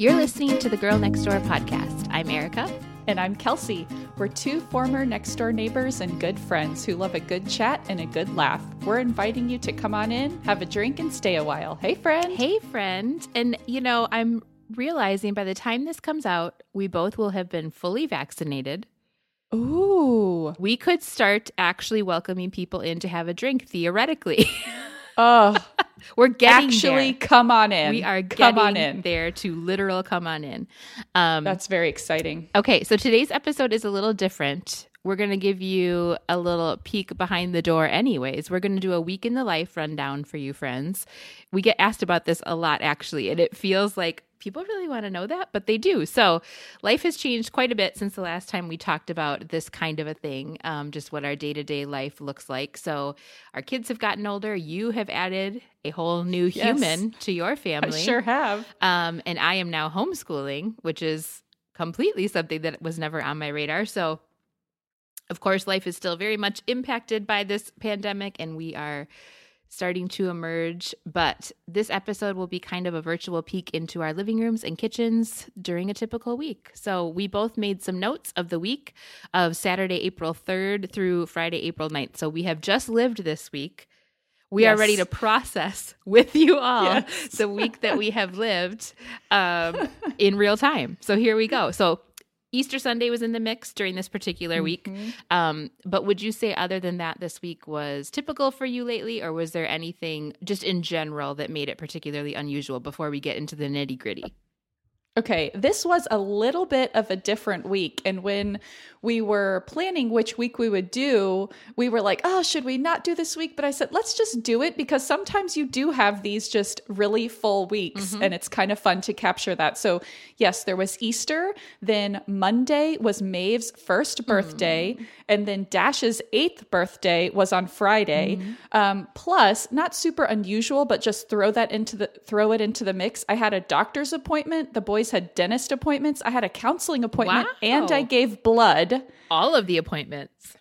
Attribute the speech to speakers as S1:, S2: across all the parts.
S1: You're listening to the Girl Next Door podcast. I'm Erica.
S2: And I'm Kelsey. We're two former next door neighbors and good friends who love a good chat and a good laugh. We're inviting you to come on in, have a drink, and stay a while. Hey, friend.
S1: Hey, friend. And, you know, I'm realizing by the time this comes out, we both will have been fully vaccinated.
S2: Ooh.
S1: We could start actually welcoming people in to have a drink, theoretically.
S2: Oh,
S1: We're getting
S2: actually,
S1: there.
S2: come on in.
S1: We are
S2: come
S1: getting
S2: on in.
S1: there to literal come on in. Um,
S2: That's very exciting.
S1: Okay, so today's episode is a little different. We're going to give you a little peek behind the door, anyways. We're going to do a week in the life rundown for you, friends. We get asked about this a lot, actually, and it feels like people really want to know that, but they do. So, life has changed quite a bit since the last time we talked about this kind of a thing, um, just what our day to day life looks like. So, our kids have gotten older. You have added a whole new
S2: Yes.
S1: human to your
S2: I
S1: family.
S2: sure have.
S1: Um, and I am now homeschooling, which is completely something that was never on my radar. So, of course, life is still very much impacted by this pandemic, and we are starting to emerge. But this episode will be kind of a virtual peek into our living rooms and kitchens during a typical week. So, we both made some notes of the week of Saturday, April 3rd through Friday, April 9th. So, we have just lived this week. We are ready to process with you all
S2: Yes.
S1: the week that we have lived um, in real time. So here we go. So Easter Sunday was in the mix during this particular week.
S2: Mhm.
S1: Um, but would you say, other than that, this week was typical for you lately, or was there anything just in general that made it particularly unusual before we get into the nitty gritty?
S2: Okay, this was a little bit of a different week. And when we were planning which week we would do, we were like, oh, should we not do this week? But I said, let's just do it because sometimes you do have these just really full weeks mm-hmm. and it's kind of fun to capture that. So, yes, there was Easter. Then Monday was Maeve's first mm. birthday. And then Dash's eighth birthday was on Friday. Mm-hmm. Um, plus, not super unusual, but just throw that into the throw it into the mix. I had a doctor's appointment. The boys had dentist appointments. I had a counseling appointment, and I gave blood.
S1: All of the appointments.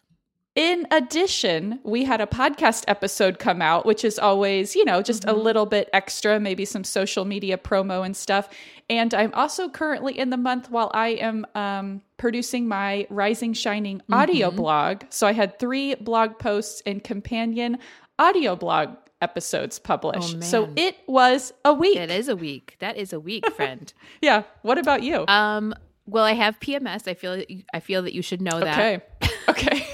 S2: In addition, we had a podcast episode come out, which is always, you know, just a little bit extra, maybe some social media promo and stuff. And I'm also currently in the month while I am um, producing my Rising Shining audio blog. So I had three blog posts and companion audio blog episodes published.
S1: Oh,
S2: so it was a week.
S1: It is a week. That is a week, friend.
S2: Yeah. What about you?
S1: um. Well, I have PMS. I feel. that you- I feel that you should know that.
S2: okay. okay.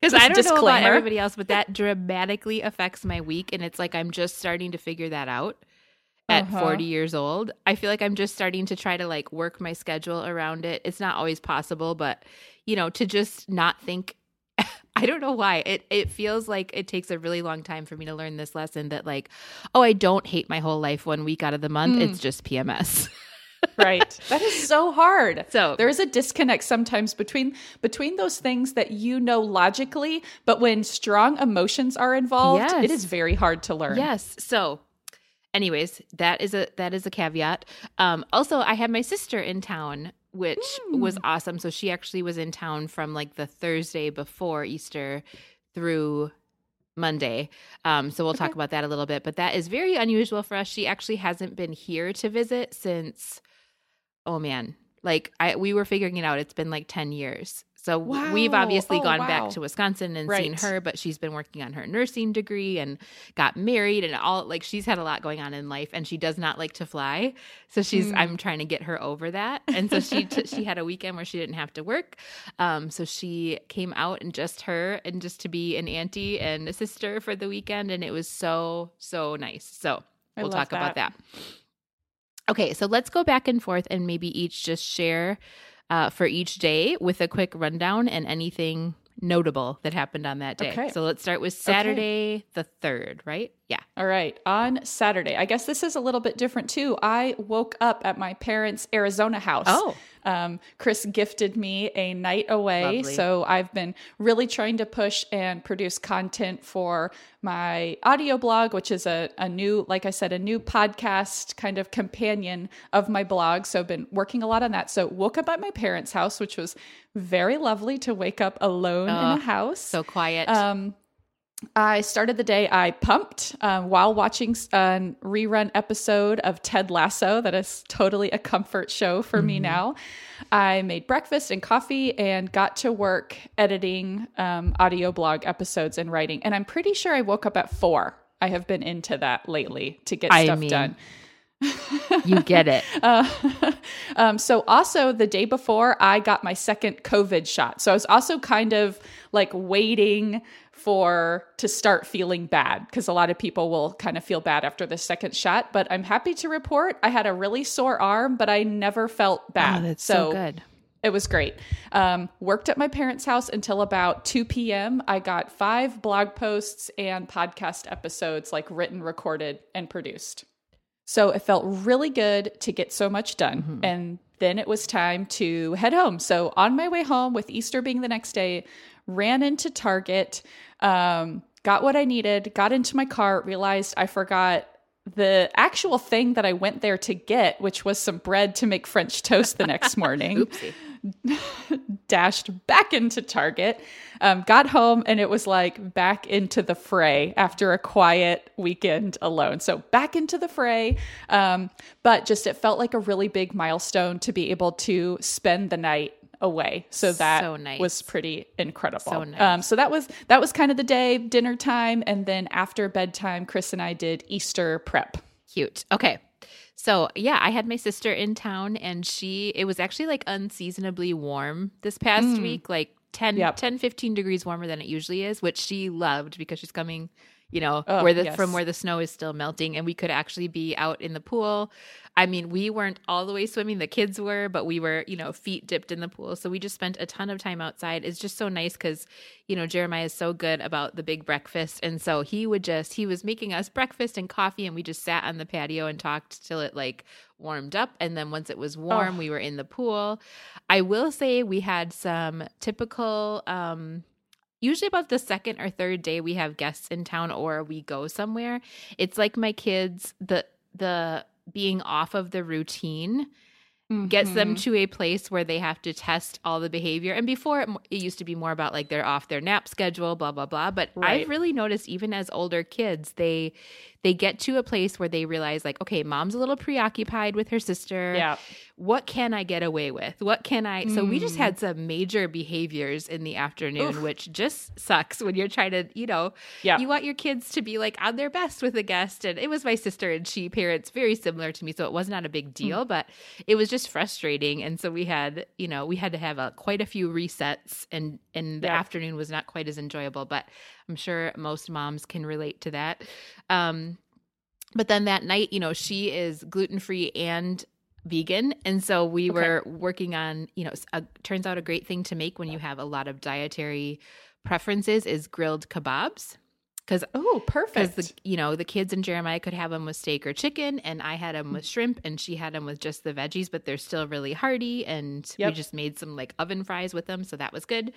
S1: Because I don't know about everybody else, but that dramatically affects my week. And it's like I'm just starting to figure that out at
S2: Uh-huh.
S1: 40 years old. I feel like I'm just starting to try to like work my schedule around it. It's not always possible, but you know, to just not think I don't know why. It it feels like it takes a really long time for me to learn this lesson that like, oh, I don't hate my whole life one week out of the month.
S2: Mm.
S1: It's just PMS.
S2: right that is so hard
S1: So-
S2: there is a disconnect sometimes between between those things that you know logically but when strong emotions are involved
S1: Yes.
S2: it is very hard to learn
S1: Yes. So, anyways, that is a that is a caveat. Um, also, I had my sister in town, which was awesome. So she actually was in town from like the Thursday before Easter through Monday. Um, so we'll talk about that a little bit. But that is very unusual for us. She actually hasn't been here to visit since. Oh man, like I we were figuring it out. It's been like ten years. So we've obviously
S2: Oh,
S1: gone
S2: wow.
S1: back to Wisconsin and seen her, but she's been working on her nursing degree and got married and all like she's had a lot going on in life and she does not like to fly. So she's
S2: Mm.
S1: I'm trying to get her over that. And so she t- she had a weekend where she didn't have to work. Um so she came out and just her and just to be an auntie and a sister for the weekend and it was so so nice. So
S2: I
S1: we'll talk about
S2: that.
S1: that. Okay, so let's go back and forth and maybe each just share uh, for each day with a quick rundown and anything notable that happened on that day.
S2: Okay.
S1: So let's start with Saturday the 3rd, right? Yeah.
S2: All right. On Saturday, I guess this is a little bit different too. I woke up at my parents' Arizona house.
S1: Oh.
S2: Um, Chris gifted me a night away.
S1: Lovely.
S2: So I've been really trying to push and produce content for my audio blog, which is a, a new, like I said, a new podcast kind of companion of my blog. So I've been working a lot on that. So woke up at my parents' house, which was very lovely to wake up alone in
S1: Oh,
S2: a house.
S1: So quiet.
S2: Um, I started the day, I pumped uh, while watching a rerun episode of Ted Lasso. That is totally a comfort show for mm-hmm. me now. I made breakfast and coffee and got to work editing um, audio blog episodes and writing. And I'm pretty sure I woke up at four. I have been into that lately to get I stuff mean, done.
S1: you get it. Uh,
S2: um, so, also the day before, I got my second COVID shot. So, I was also kind of like waiting for to start feeling bad because a lot of people will kind of feel bad after the second shot. But I'm happy to report I had a really sore arm, but I never felt oh, bad.
S1: Oh, that's so, so good.
S2: It was great. Um, worked at my parents' house until about 2 p.m. I got five blog posts and podcast episodes, like written, recorded, and produced. So it felt really good to get so much done. Mm-hmm. And then it was time to head home. So on my way home, with Easter being the next day, ran into Target, um, got what I needed, got into my car, realized I forgot the actual thing that I went there to get, which was some bread to make French toast the next morning. dashed back into Target, um, got home, and it was like back into the fray after a quiet weekend alone. So back into the fray. Um, but just it felt like a really big milestone to be able to spend the night away. So that so nice. was pretty incredible. So, nice. um, so that was that was kind of the day, dinner time, and then after bedtime, Chris and I did Easter prep.
S1: Cute. Okay. So, yeah, I had my sister in town and she it was actually like unseasonably warm this past mm. week, like 10 yep. 10 15 degrees warmer than it usually is, which she loved because she's coming you know, oh, where the yes. from where the snow is still melting and we could actually be out in the pool. I mean, we weren't all the way swimming, the kids were, but we were, you know, feet dipped in the pool. So we just spent a ton of time outside. It's just so nice cuz you know, Jeremiah is so good about the big breakfast and so he would just he was making us breakfast and coffee and we just sat on the patio and talked till it like warmed up and then once it was warm, oh. we were in the pool. I will say we had some typical um usually about the second or third day we have guests in town or we go somewhere it's like my kids the the being off of the routine mm-hmm. gets them mm-hmm. to a place where they have to test all the behavior and before it, it, used to be more about like they're off their nap schedule blah blah blah but right. i've really noticed even as older kids they they get to a place where they realize like okay mom's a little preoccupied with her sister
S2: yeah
S1: what can i get away with what can i mm. so we just had mm. some major behaviors in the afternoon Oof. which just sucks when you're trying to you know yeah. you want your kids to be like on their best with a guest and it was my sister and she parents very similar to me so it was not a big mm. deal mm. but it was just frustrating and so we had you know we had to have a, quite a few resets and and the yeah. afternoon was not quite as enjoyable but I'm sure most moms can relate to that. Um, but then that night, you know, she is gluten free and vegan. And so we okay. were working on, you know, a, turns out a great thing to make when you have a lot of dietary preferences is grilled kebabs. Because
S2: oh, perfect.
S1: Because you know the kids and Jeremiah could have them with steak or chicken, and I had them with shrimp, and she had them with just the veggies, but they're still really hearty. And yep. we just made some like oven fries with them, so that was good.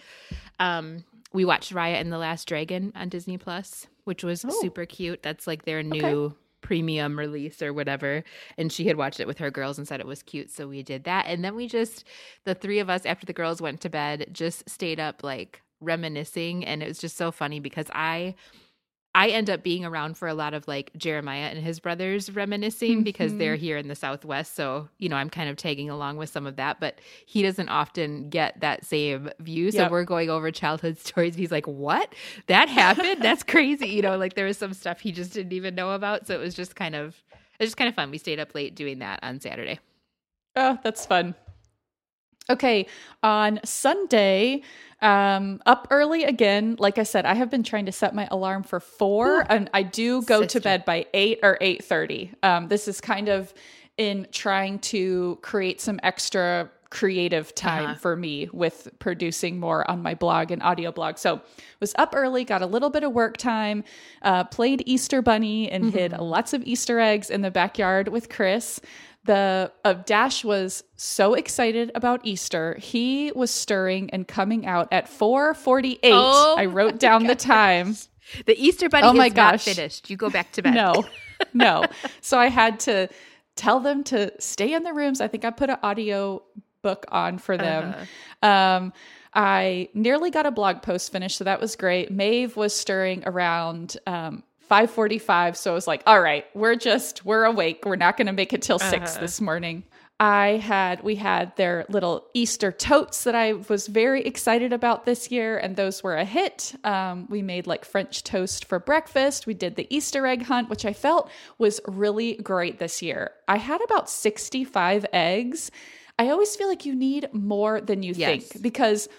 S1: Um, we watched Raya and the Last Dragon on Disney Plus, which was oh. super cute. That's like their new okay. premium release or whatever. And she had watched it with her girls and said it was cute. So we did that. And then we just, the three of us, after the girls went to bed, just stayed up like reminiscing. And it was just so funny because I, I end up being around for a lot of like Jeremiah and his brothers reminiscing mm-hmm. because they're here in the Southwest. So, you know, I'm kind of tagging along with some of that, but he doesn't often get that same view. So yep. we're going over childhood stories. He's like, What? That happened? That's crazy. You know, like there was some stuff he just didn't even know about. So it was just kind of, it was just kind of fun. We stayed up late doing that on Saturday.
S2: Oh, that's fun. Okay, on Sunday, um, up early again. Like I said, I have been trying to set my alarm for four, Ooh. and I do go Sister. to bed by eight or eight thirty. Um, this is kind of in trying to create some extra creative time uh-huh. for me with producing more on my blog and audio blog. So was up early, got a little bit of work time, uh, played Easter Bunny and mm-hmm. hid lots of Easter eggs in the backyard with Chris the uh, Dash was so excited about Easter. He was stirring and coming out at 4:48. Oh I wrote down the time.
S1: The Easter bunny oh my is gosh. not finished. You go back to bed.
S2: No. No. so I had to tell them to stay in their rooms. I think I put an audio book on for them. Uh-huh. Um, I nearly got a blog post finished, so that was great. Maeve was stirring around um, 5:45, so I was like, "All right, we're just we're awake. We're not going to make it till uh-huh. 6 this morning." I had we had their little Easter totes that I was very excited about this year, and those were a hit. Um, we made like French toast for breakfast. We did the Easter egg hunt, which I felt was really great this year. I had about 65 eggs. I always feel like you need more than you yes. think because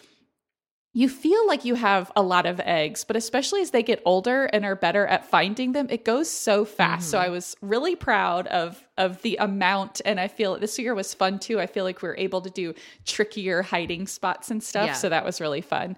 S2: you feel like you have a lot of eggs, but especially as they get older and are better at finding them, it goes so fast. Mm-hmm. So I was really proud of of the amount and I feel this year was fun too. I feel like we were able to do trickier hiding spots and stuff, yeah. so that was really fun.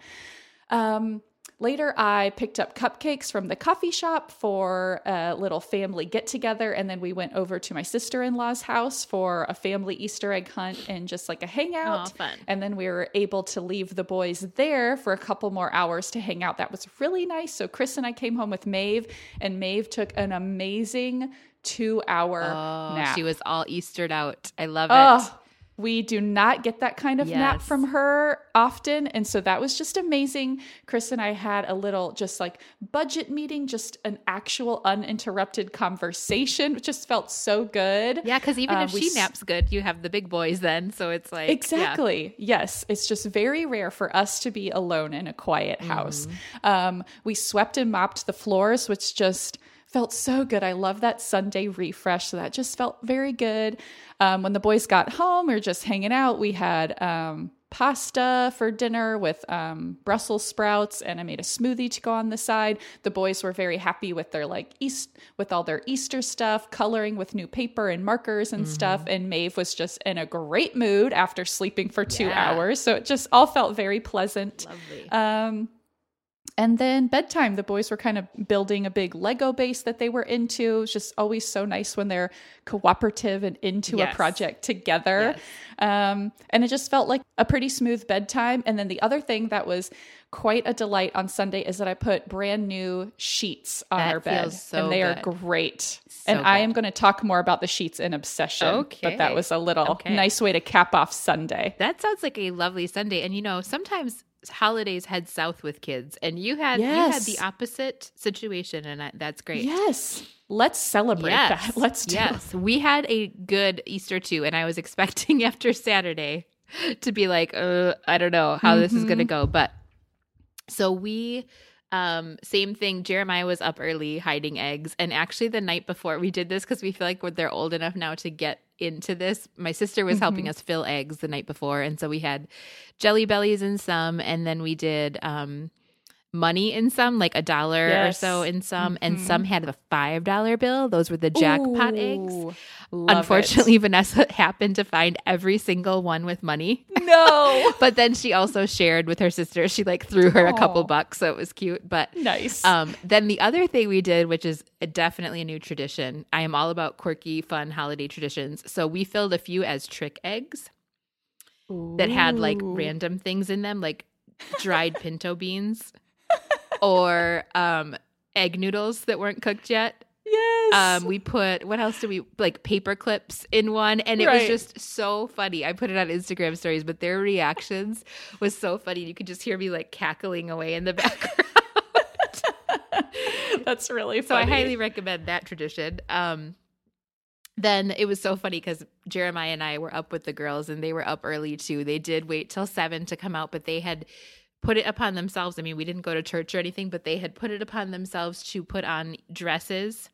S2: Um Later, I picked up cupcakes from the coffee shop for a little family get together. And then we went over to my sister in law's house for a family Easter egg hunt and just like a hangout.
S1: Oh, fun.
S2: And then we were able to leave the boys there for a couple more hours to hang out. That was really nice. So Chris and I came home with Maeve, and Maeve took an amazing two hour oh, nap.
S1: She was all Eastered out. I love it.
S2: We do not get that kind of yes. nap from her often. And so that was just amazing. Chris and I had a little just like budget meeting, just an actual uninterrupted conversation, which just felt so good.
S1: Yeah, because even um, if she naps good, you have the big boys then. So it's like.
S2: Exactly. Yeah. Yes. It's just very rare for us to be alone in a quiet house. Mm. Um, we swept and mopped the floors, which just felt so good. I love that Sunday refresh. So that just felt very good. Um, when the boys got home, we were just hanging out. We had um, pasta for dinner with um, Brussels sprouts, and I made a smoothie to go on the side. The boys were very happy with their like East with all their Easter stuff, coloring with new paper and markers and mm-hmm. stuff. And Maeve was just in a great mood after sleeping for two yeah. hours, so it just all felt very pleasant.
S1: Lovely.
S2: Um, and then bedtime, the boys were kind of building a big Lego base that they were into. It's just always so nice when they're cooperative and into yes. a project together. Yes. Um, and it just felt like a pretty smooth bedtime. And then the other thing that was quite a delight on Sunday is that I put brand new sheets on
S1: that
S2: our bed.
S1: So
S2: and they
S1: good.
S2: are great. So and good. I am going to talk more about the sheets in obsession. Okay. But that was a little okay. nice way to cap off Sunday.
S1: That sounds like a lovely Sunday. And you know, sometimes holidays head south with kids and you had yes. you had the opposite situation and I, that's great
S2: yes let's celebrate yes. that let's do
S1: yes we had a good easter too and i was expecting after saturday to be like uh, i don't know how mm-hmm. this is going to mm-hmm. go but so we um, same thing. Jeremiah was up early hiding eggs. And actually, the night before we did this, because we feel like they're old enough now to get into this, my sister was mm-hmm. helping us fill eggs the night before. And so we had jelly bellies in some. And then we did um, money in some, like a dollar yes. or so in some, mm-hmm. and some had a five dollar bill. Those were the jackpot Ooh, eggs. Unfortunately, it. Vanessa happened to find every single one with money.
S2: No,
S1: but then she also shared with her sister. She like threw her Aww. a couple bucks, so it was cute. But
S2: nice.
S1: Um, then the other thing we did, which is a, definitely a new tradition. I am all about quirky, fun holiday traditions. So we filled a few as trick eggs. Ooh. That had like random things in them, like dried pinto beans or um, egg noodles that weren't cooked yet.
S2: Yes.
S1: Um, we put what else did we like paper clips in one, and it right. was just so funny. I put it on Instagram stories, but their reactions was so funny. You could just hear me like cackling away in the background.
S2: That's really funny.
S1: So I highly recommend that tradition. Um, then it was so funny because Jeremiah and I were up with the girls, and they were up early too. They did wait till seven to come out, but they had put it upon themselves. I mean, we didn't go to church or anything, but they had put it upon themselves to put on dresses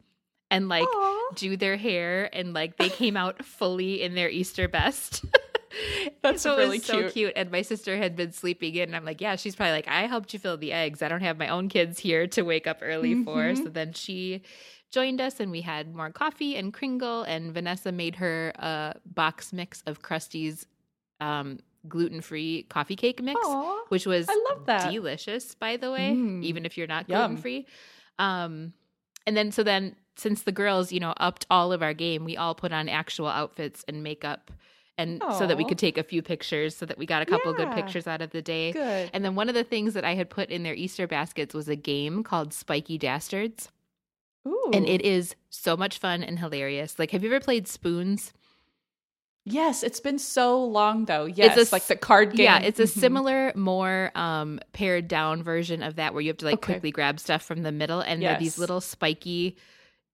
S1: and like Aww. do their hair and like they came out fully in their Easter best.
S2: That's so really
S1: so cute. cute. And my sister had been sleeping in, and I'm like, yeah, she's probably like, I helped you fill the eggs. I don't have my own kids here to wake up early mm-hmm. for. So then she joined us, and we had more coffee and Kringle, and Vanessa made her a box mix of Krusteaz um, gluten free coffee cake mix, Aww, which was
S2: I love that.
S1: delicious, by the way, mm, even if you're not gluten free. Um, and then so then since the girls, you know, upped all of our game, we all put on actual outfits and makeup and Aww. so that we could take a few pictures so that we got a couple yeah. good pictures out of the day.
S2: Good.
S1: And then one of the things that I had put in their Easter baskets was a game called Spiky Dastards.
S2: Ooh.
S1: And it is so much fun and hilarious. Like have you ever played spoons?
S2: Yes, it's been so long though. Yes,
S1: It's a
S2: like the card game.
S1: Yeah, it's a
S2: Mhm.
S1: similar, more um, pared down version of that where you have to like
S2: Okay.
S1: quickly grab stuff from the middle, and they're these little spiky,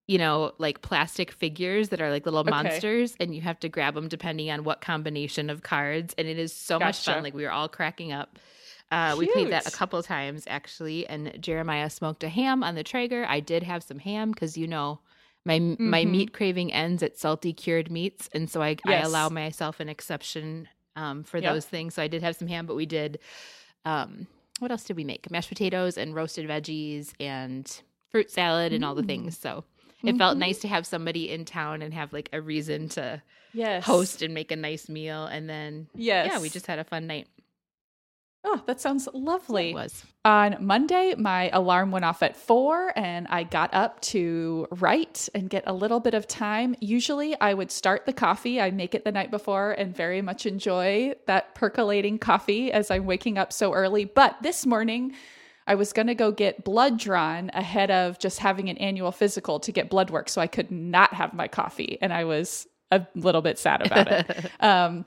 S1: you know, like plastic figures that are like little
S2: Okay.
S1: monsters, and you have to grab them depending on what combination of cards, and it is so much fun. Like we were all cracking up. Uh, we played that a couple times actually, and Jeremiah smoked a ham on the Traeger. I did have some ham because you know my my
S2: Mhm.
S1: meat craving ends at salty cured meats, and so I, I allow myself an exception um, for
S2: Yep.
S1: those things. So I did have some ham, but we did. Um, what else did we make? Mashed potatoes and roasted veggies and fruit salad and all the
S2: Mm.
S1: things. So it felt
S2: Mhm.
S1: nice to have somebody in town and have like a reason to
S2: yes.
S1: host and make a nice meal. And then
S2: Yes.
S1: yeah, we just had a fun night.
S2: Oh, that sounds lovely.
S1: It was.
S2: On Monday, my alarm went off at four, and I got up to write and get a little bit of time. Usually, I would start the coffee. I make it the night before and very much enjoy that percolating coffee as I'm waking up so early. But this morning, I was going to go get blood drawn ahead of just having an annual physical to get blood work. So I could not have my coffee. And I was a little bit sad about it. Um,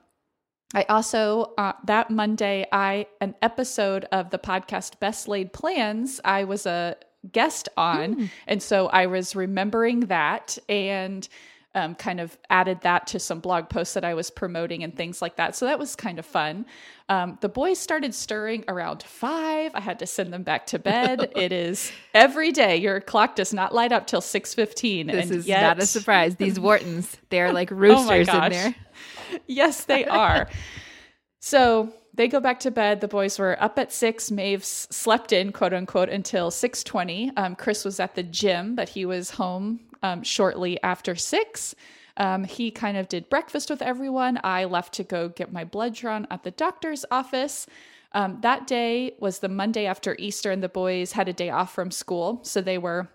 S2: I also uh, that Monday, I an episode of the podcast Best Laid Plans. I was a guest on, and so I was remembering that and um, kind of added that to some blog posts that I was promoting and things like that. So that was kind of fun. Um, the boys started stirring around five. I had to send them back to bed. it is every day. Your clock does not light up till six fifteen.
S1: This
S2: and
S1: is
S2: yet,
S1: not a surprise. These Whartons, they're like
S2: Oh
S1: roosters in there.
S2: yes, they are. so they go back to bed. The boys were up at six. Maeve slept in, quote unquote, until six twenty. Um, Chris was at the gym, but he was home um, shortly after six. Um, he kind of did breakfast with everyone. I left to go get my blood drawn at the doctor's office. Um, that day was the Monday after Easter, and the boys had a day off from school, so they were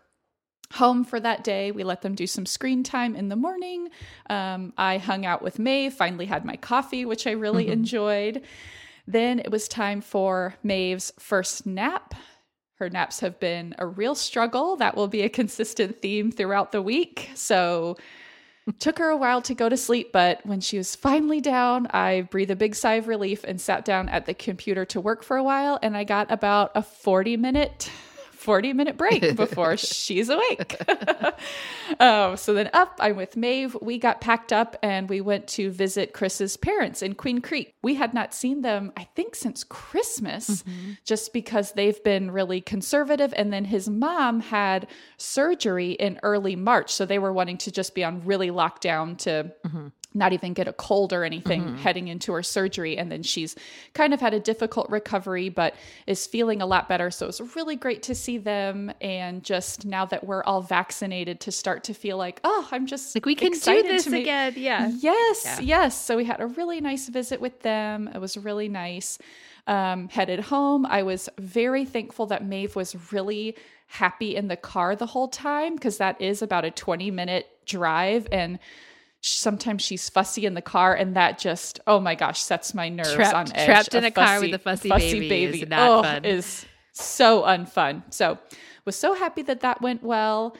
S2: home for that day. We let them do some screen time in the morning. Um, I hung out with Maeve, finally had my coffee, which I really enjoyed. Then it was time for Maeve's first nap. Her naps have been a real struggle. That will be a consistent theme throughout the week. So, took her a while to go to sleep, but when she was finally down, I breathed a big sigh of relief and sat down at the computer to work for a while. And I got about a 40 minute 40 minute break before she's awake. um, so then up, I'm with Maeve. We got packed up and we went to visit Chris's parents in Queen Creek. We had not seen them, I think, since Christmas, just because they've been really conservative. And then his mom had surgery in early March. So they were wanting to just be on really lockdown to not even get a cold or anything heading into her surgery. And then she's kind of had a difficult recovery, but is feeling a lot better. So it's really great to see them. And just now that we're all vaccinated, to start to feel like, oh, I'm just
S1: Like we can do this again. Yeah.
S2: Yes,
S1: Yeah.
S2: yes. So we had a really nice visit with them. It was really nice. Um, headed home. I was very thankful that Maeve was really happy in the car the whole time because that is about a 20 minute drive. And sometimes she's fussy in the car, and that just, oh my gosh, sets my nerves
S1: Trapped-
S2: on edge.
S1: trapped in a car with a fussy baby is not
S2: oh,
S1: fun.
S2: Is so unfun. So was so happy that that went well.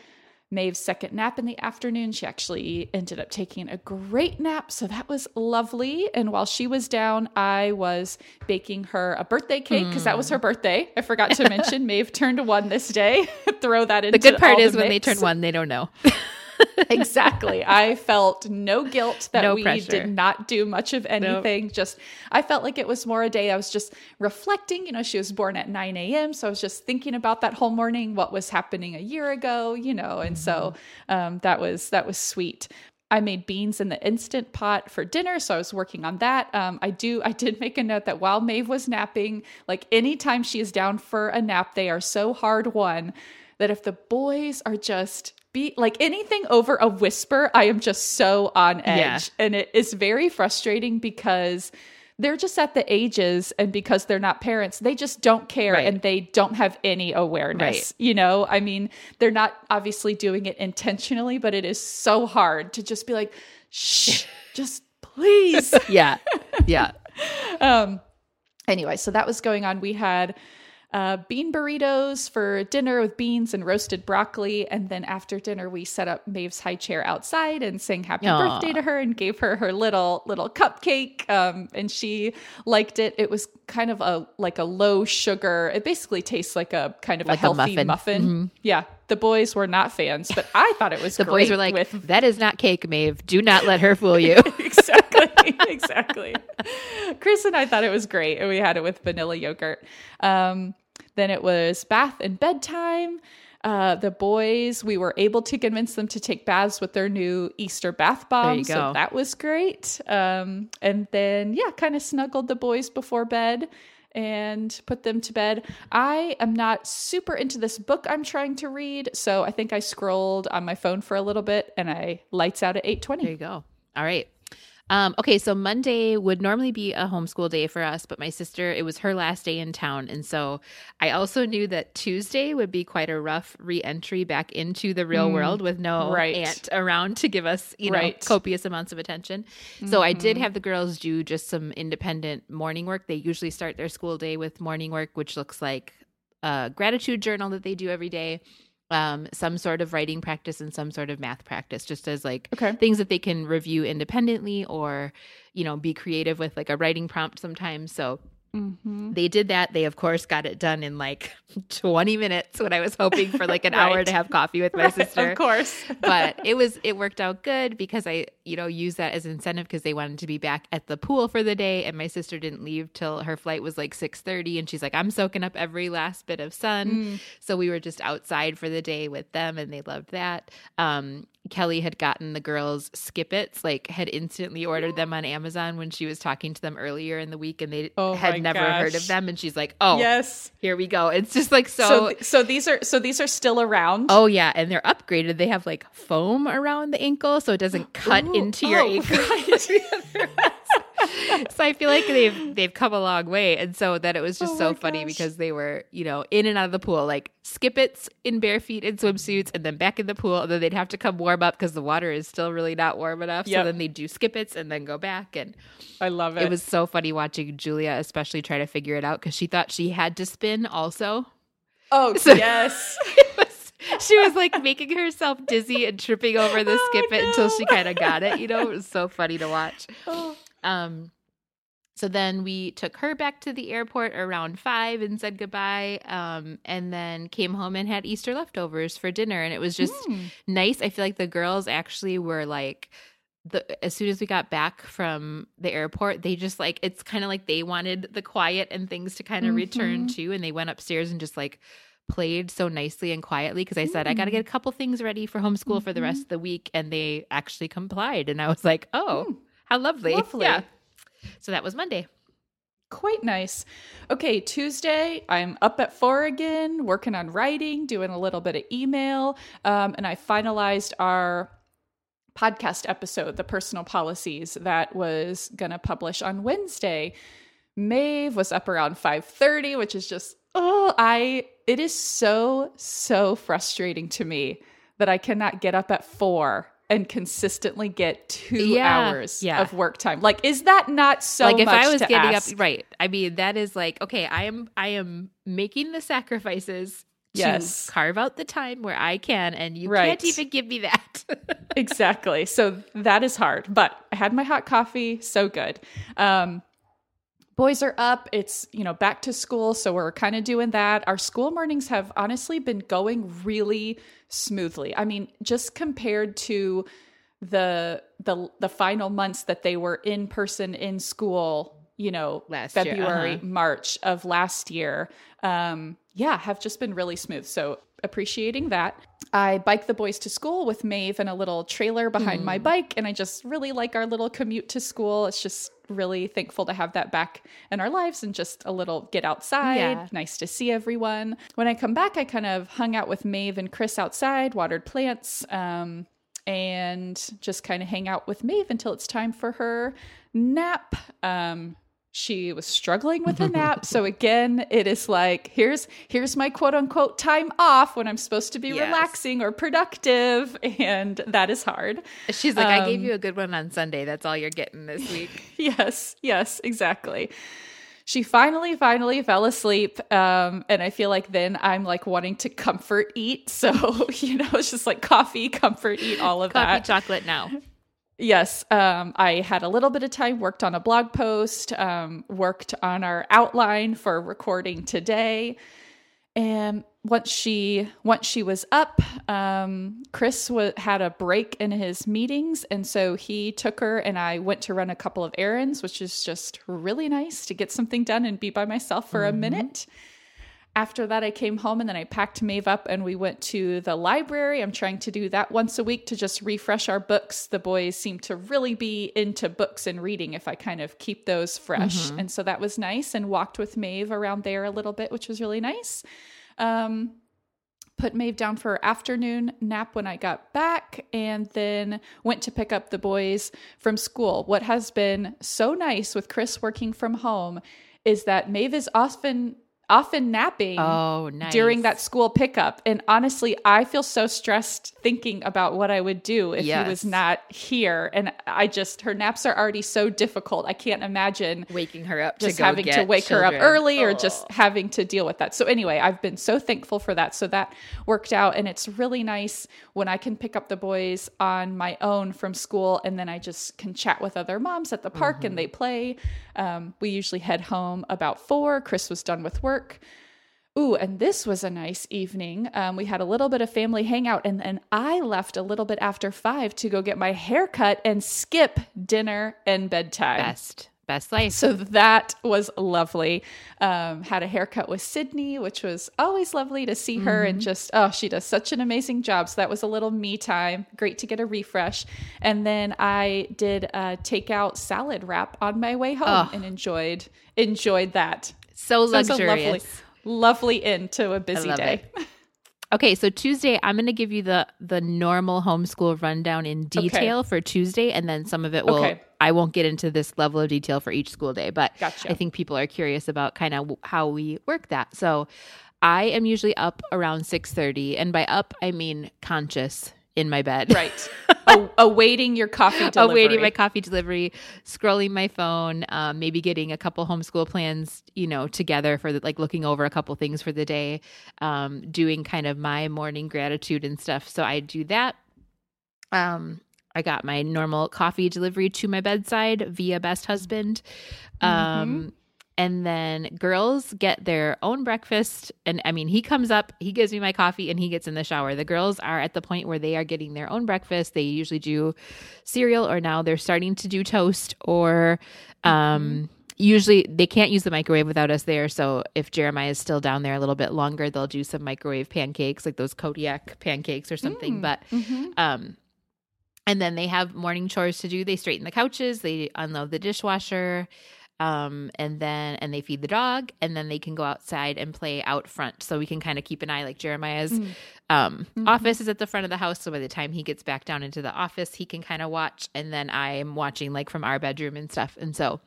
S2: Maeve's second nap in the afternoon. She actually ended up taking a great nap. So that was lovely. And while she was down, I was baking her a birthday cake because that was
S1: Hmm.
S2: her birthday. I forgot to mention Maeve turned one this day. Throw that into
S1: The good part
S2: the
S1: is when they turn one, they don't know.
S2: exactly. I felt no guilt that
S1: No
S2: we
S1: pressure.
S2: did not do much of anything. Just, I felt like it was more a day I was just reflecting. You know, she was born at 9 a.m. So I was just thinking about that whole morning, what was happening a year ago, you know, and so um, that was, that was sweet. I made beans in the instant pot for dinner, so I was working on that. Um, I do, I did make a note that while Maeve was napping, like anytime she is down for a nap, they are so hard won that if the boys are just be like anything over a whisper, I am just so on edge.
S1: Yeah.
S2: And it is very frustrating because they're just at the ages and because they're not parents, they just don't care
S1: Right.
S2: and they don't have any awareness.
S1: Right.
S2: You know, I mean, they're not obviously doing it intentionally, but it is so hard to just be like, shh, just please.
S1: yeah. Yeah.
S2: um anyway so that was going on we had uh, bean burritos for dinner with beans and roasted broccoli. And then after dinner, we set up Maeve's high chair outside and sang happy
S1: Aw.
S2: birthday to her and gave her her little little cupcake. Um, and she liked it. It was kind of a like a low sugar. It basically tastes like a kind of
S1: Like
S2: a
S1: a
S2: healthy
S1: muffin.
S2: muffin.
S1: Mm-hmm.
S2: Yeah, the boys were not fans, but I thought it was
S1: The boys were like,
S2: with
S1: "That is not cake, Maeve. Do not let her fool you."
S2: exactly exactly chris and i thought it was great and we had it with vanilla yogurt um, then it was bath and bedtime uh, the boys we were able to convince them to take baths with their new easter bath bomb so that was great um, and then yeah kind of snuggled the boys before bed and put them to bed. I am not super into this book I'm trying to read, so I think I scrolled on my phone for a little bit and I lights out at 8:20.
S1: There you go. All right. Um, okay, so Monday would normally be a homeschool day for us, but my sister, it was her last day in town. And so I also knew that Tuesday would be quite a rough re entry back into the real world with no
S2: right.
S1: aunt around to give us, you know,
S2: Right.
S1: copious amounts of attention. So I did have the girls do just some independent morning work. They usually start their school day with morning work, which looks like a gratitude journal that they do every day. Um, some sort of writing practice and some sort of math practice, just as like
S2: Okay.
S1: things that they can review independently or you know be creative with like a writing prompt sometimes so
S2: Mm-hmm.
S1: they did that. They of course got it done in like 20 minutes when i was hoping for like an hour to have coffee with my sister
S2: Of course.
S1: but it was it worked out good because I you know used that as incentive because they wanted to be back at the pool for the day and my sister didn't leave till her flight was like 6:30 and she's like I'm soaking up every last bit of sun. So we were just outside for the day with them and they loved that. Um Kelly had gotten the girls Skip-Its like had instantly ordered them on Amazon when she was talking to them earlier in the week and they
S2: Oh
S1: had never heard of them and she's like oh
S2: yes.
S1: here we go it's just like
S2: So, so these are so these are still around.
S1: Oh yeah, and they're upgraded. They have like foam around the ankle so it doesn't cut
S2: Ooh,
S1: into your
S2: oh,
S1: ankle.
S2: right.
S1: so I feel like they've they've come a long way, and so that it was just
S2: Oh
S1: so funny
S2: gosh.
S1: because they were you know in and out of the pool like Skip-Its in bare feet in swimsuits, and then back in the pool, and then they'd have to come warm up because the water is still really not warm enough. So then they'd do Skip-Its and then go back, and
S2: I love it.
S1: it was so funny watching Julia especially try to figure it out because she thought she had to spin also.
S2: oh
S1: so-
S2: yes.
S1: She was like making herself dizzy and tripping over the
S2: Oh,
S1: skip it until she kind of got it. You know, it was so funny to watch.
S2: Oh.
S1: Um, so then we took her back to the airport around five and said goodbye. Um, and then came home and had Easter leftovers for dinner, and it was just
S2: Mm.
S1: nice. I feel like the girls actually were like. The, as soon as we got back from the airport, they just like it's kind of like they wanted the quiet and things to kind of return to, and they went upstairs and just like played so nicely and quietly because I said I got to
S2: Mm.
S1: get a couple things ready for homeschool for the rest of the week, and they actually complied, and I was like, oh,
S2: Mm.
S1: How lovely,
S2: Lovely.
S1: yeah. So that was Monday.
S2: Quite nice. Okay, Tuesday, I'm up at four again, working on writing, doing a little bit of email, um, and I finalized our podcast episode, the personal policies that was gonna publish on Wednesday. Maeve was up around 5:30, which is just oh, I it is so so frustrating to me that I cannot get up at 4 and consistently get 2
S1: Yeah,
S2: hours
S1: yeah.
S2: of work time. Like is that not so
S1: like if I was getting
S2: ask?
S1: up right, I mean that is like okay, I am I am making the sacrifices
S2: Yes.
S1: to carve out the time where I can, and you
S2: Right.
S1: can't even give me that.
S2: exactly. So that is hard, but I had my hot coffee, so good. Um, boys are up. It's, you know, back to school, so we're kind of doing that. Our school mornings have honestly been going really smoothly. I mean, just compared to the the the final months that they were in person in school, you know,
S1: Last year,
S2: February,
S1: uh-huh.
S2: March of last year. Um, yeah, have just been really smooth. So appreciating that. I bike the boys to school with Maeve and a little trailer behind
S1: Hmm.
S2: my bike, and I just really like our little commute to school. It's just really thankful to have that back in our lives and just a little get outside.
S1: Yeah.
S2: Nice to see everyone. When I come back, I kind of hung out with Maeve and Chris outside, watered plants. Um, and just kind of hang out with Maeve until it's time for her nap. Um, she was struggling with her nap, so again, it is like here's here's my quote unquote time off when I'm supposed to be
S1: Yes.
S2: relaxing or productive, and that is hard.
S1: She's like, I gave
S2: Um,
S1: you a good one on Sunday. That's all you're getting this week.
S2: Yes, yes, exactly. she finally, finally fell asleep. Um, and I feel like then I'm like wanting to comfort eat. So, you know, it's just like coffee, comfort eat, all of that.
S1: Coffee,
S2: that.
S1: chocolate now.
S2: Yes, um, I had a little bit of time, worked on a blog post, um, worked on our outline for recording today. And once she once she was up, um, Chris w- had a break in his meetings, and so he took her and I went to run a couple of errands, which is just really nice to get something done and be by myself for a minute. After that, I came home and then I packed Maeve up and we went to the library. I'm trying to do that once a week to just refresh our books. The boys seem to really be into books and reading if I kind of keep those fresh. And so that was nice and walked with Maeve around there a little bit, which was really nice. Um, put Maeve down for afternoon nap when I got back, and then went to pick up the boys from school. What has been so nice with Chris working from home is that Maeve is often often napping
S1: Oh, nice.
S2: during that school pickup. And honestly, I feel so stressed thinking about what I would do if he was not here. And I just, her naps are already so difficult. I can't imagine
S1: waking her up
S2: just
S1: to
S2: having to wake her up
S1: children.
S2: early or
S1: Oh.
S2: just having to deal with that. So anyway, I've been so thankful for that. So that worked out and it's really nice when I can pick up the boys on my own from school and then I just can chat with other moms at the park
S1: Mm-hmm.
S2: and they play. Um, we usually head home about 4. Chris was done with work. Ooh, and this was a nice evening. Um, we had a little bit of family hangout, and then I left a little bit after five to go get my hair cut and skip dinner and bedtime.
S1: best best life.
S2: So that was lovely. Um, had a haircut with Sydney, which was always lovely to see her and just, oh, she does such an amazing job. So that was a little me time. Great to get a refresh. And then I did a takeout salad wrap on my way home
S1: Oh.
S2: and enjoyed enjoyed that.
S1: so
S2: So it was a
S1: luxurious.
S2: lovely, lovely end to a busy day.
S1: Okay, so Tuesday, I'm going to give you the the normal homeschool rundown in detail for Tuesday, and then some of it will.
S2: Okay.
S1: I won't get into this level of detail for each school day, but
S2: Gotcha.
S1: I think people are curious about kind of how we work that. So, I am usually up around six thirty, and by up I mean conscious in my bed,
S2: Right. A- awaiting your coffee delivery.
S1: awaiting my coffee delivery, scrolling my phone, um, maybe getting a couple homeschool plans, you know, together for the, like looking over a couple things for the day, um, doing kind of my morning gratitude and stuff. So I do that. Um, I got my normal coffee delivery to my bedside via Best Husband. Um, and then girls get their own breakfast. And I mean, he comes up, he gives me my coffee, and he gets in the shower. The girls are at the point where they are getting their own breakfast. They usually do cereal, or now they're starting to do toast, or um, usually they can't use the microwave without us there. So if Jeremiah is still down there a little bit longer, they'll do some microwave pancakes, like those Kodiak pancakes or something. But
S2: Mhm.
S1: um, and then they have morning chores to do. They straighten the couches, they unload the dishwasher, um, and then and they feed the dog, and then they can go outside and play out front. So we can kind of keep an eye. Like Jeremiah's
S2: Mm.
S1: um,
S2: Mhm.
S1: office is at the front of the house, so by the time he gets back down into the office, he can kind of watch, and then I'm watching like from our bedroom and stuff. And so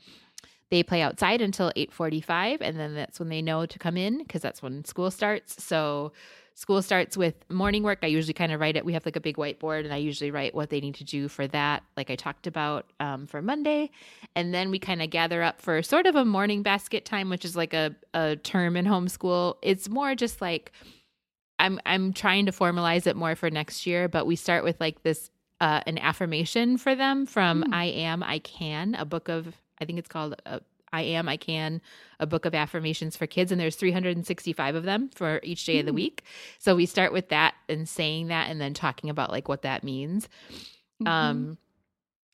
S1: they play outside until 8:45 and then that's when they know to come in because that's when school starts. So school starts with morning work. I usually kind of write it. We have like a big whiteboard and I usually write what they need to do for that, like I talked about um, for Monday. And then we kind of gather up for sort of a morning basket time, which is like a, a term in homeschool. It's more just like I'm I'm trying to formalize it more for next year, but we start with like this uh, an affirmation for them from
S2: Hmm.
S1: I am I can, a book of I think it's called uh, I am I can, a book of affirmations for kids, and there's 365 of them for each day of the
S2: Hmm.
S1: week. So we start with that and saying that, and then talking about like what that means.
S2: Mhm.
S1: Um,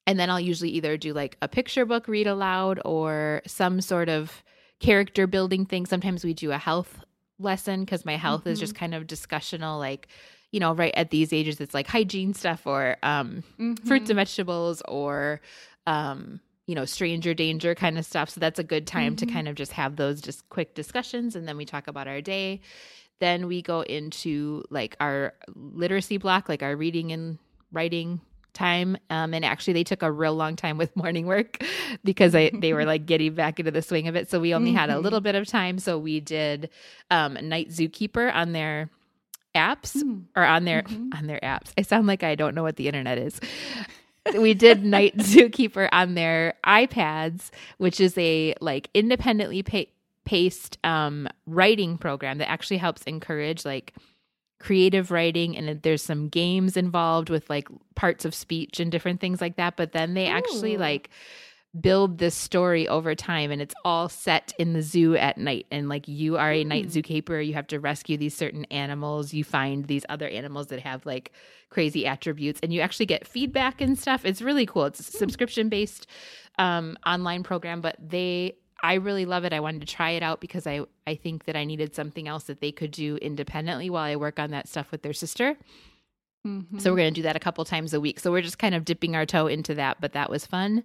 S1: and then I'll usually either do like a picture book read aloud or some sort of character building thing. Sometimes we do a health lesson because my health is just kind of discussional, like, you know, right at these ages, it's like hygiene stuff or um, fruits
S2: Mhm.
S1: and vegetables or, um, you know, stranger danger kind of stuff. So that's a good time to
S2: Mhm.
S1: kind of just have those just quick discussions. And then we talk about our day. Then we go into like our literacy block, like our reading and writing time um, and actually they took a real long time with morning work because I, they were like getting back into the swing of it so we only had a little bit of time so we did um, night zookeeper on their apps
S2: Mm.
S1: or on their
S2: Mhm.
S1: on their apps i sound like i don't know what the internet is we did Night Zookeeper on their iPads, which is a like independently pa- paced um, writing program that actually helps encourage like creative writing and there's some games involved with like parts of speech and different things like that but then they actually like build this story over time and it's all set in the zoo at night and like you are a night
S2: Mm.
S1: zookeeper you have to rescue these certain animals you find these other animals that have like crazy attributes and you actually get feedback and stuff it's really cool it's a subscription based um, online program but they i really love it i wanted to try it out because i i think that i needed something else that they could do independently while i work on that stuff with their sister
S2: Mhm.
S1: so we're going to do that a couple times a week. So we're just kind of dipping our toe into that, but that was fun.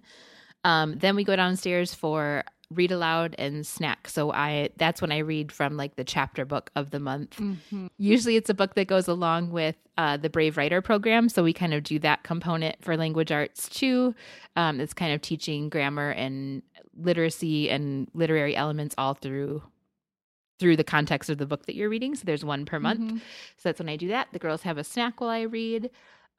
S1: Um, then we go downstairs for read aloud and snack. So I that's when I read from like the chapter book of the month.
S2: Mhm.
S1: Usually it's a book that goes along with uh, the Brave Writer program. So we kind of do that component for language arts too. Um, it's kind of teaching grammar and literacy and literary elements all through through the context of the book that you're reading. So there's one per month.
S2: Mhm.
S1: So that's when I do that. The girls have a snack while I read.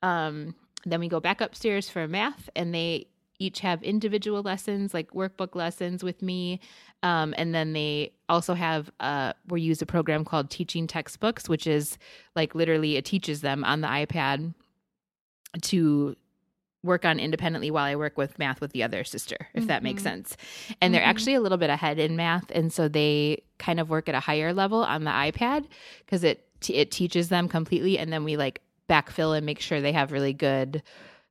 S1: Um, then we go back upstairs for math, and they each have individual lessons, like workbook lessons with me. Um, and then they also have, uh, we use a program called Teaching Textbooks, which is like literally it teaches them on the iPad to work on independently while I work with math with the other sister, if that makes
S2: Mhm.
S1: sense. And they're
S2: Mhm.
S1: actually a little bit ahead in math, and so they kind of work at a higher level on the iPad because it t- it teaches them completely, and then we like backfill and make sure they have really good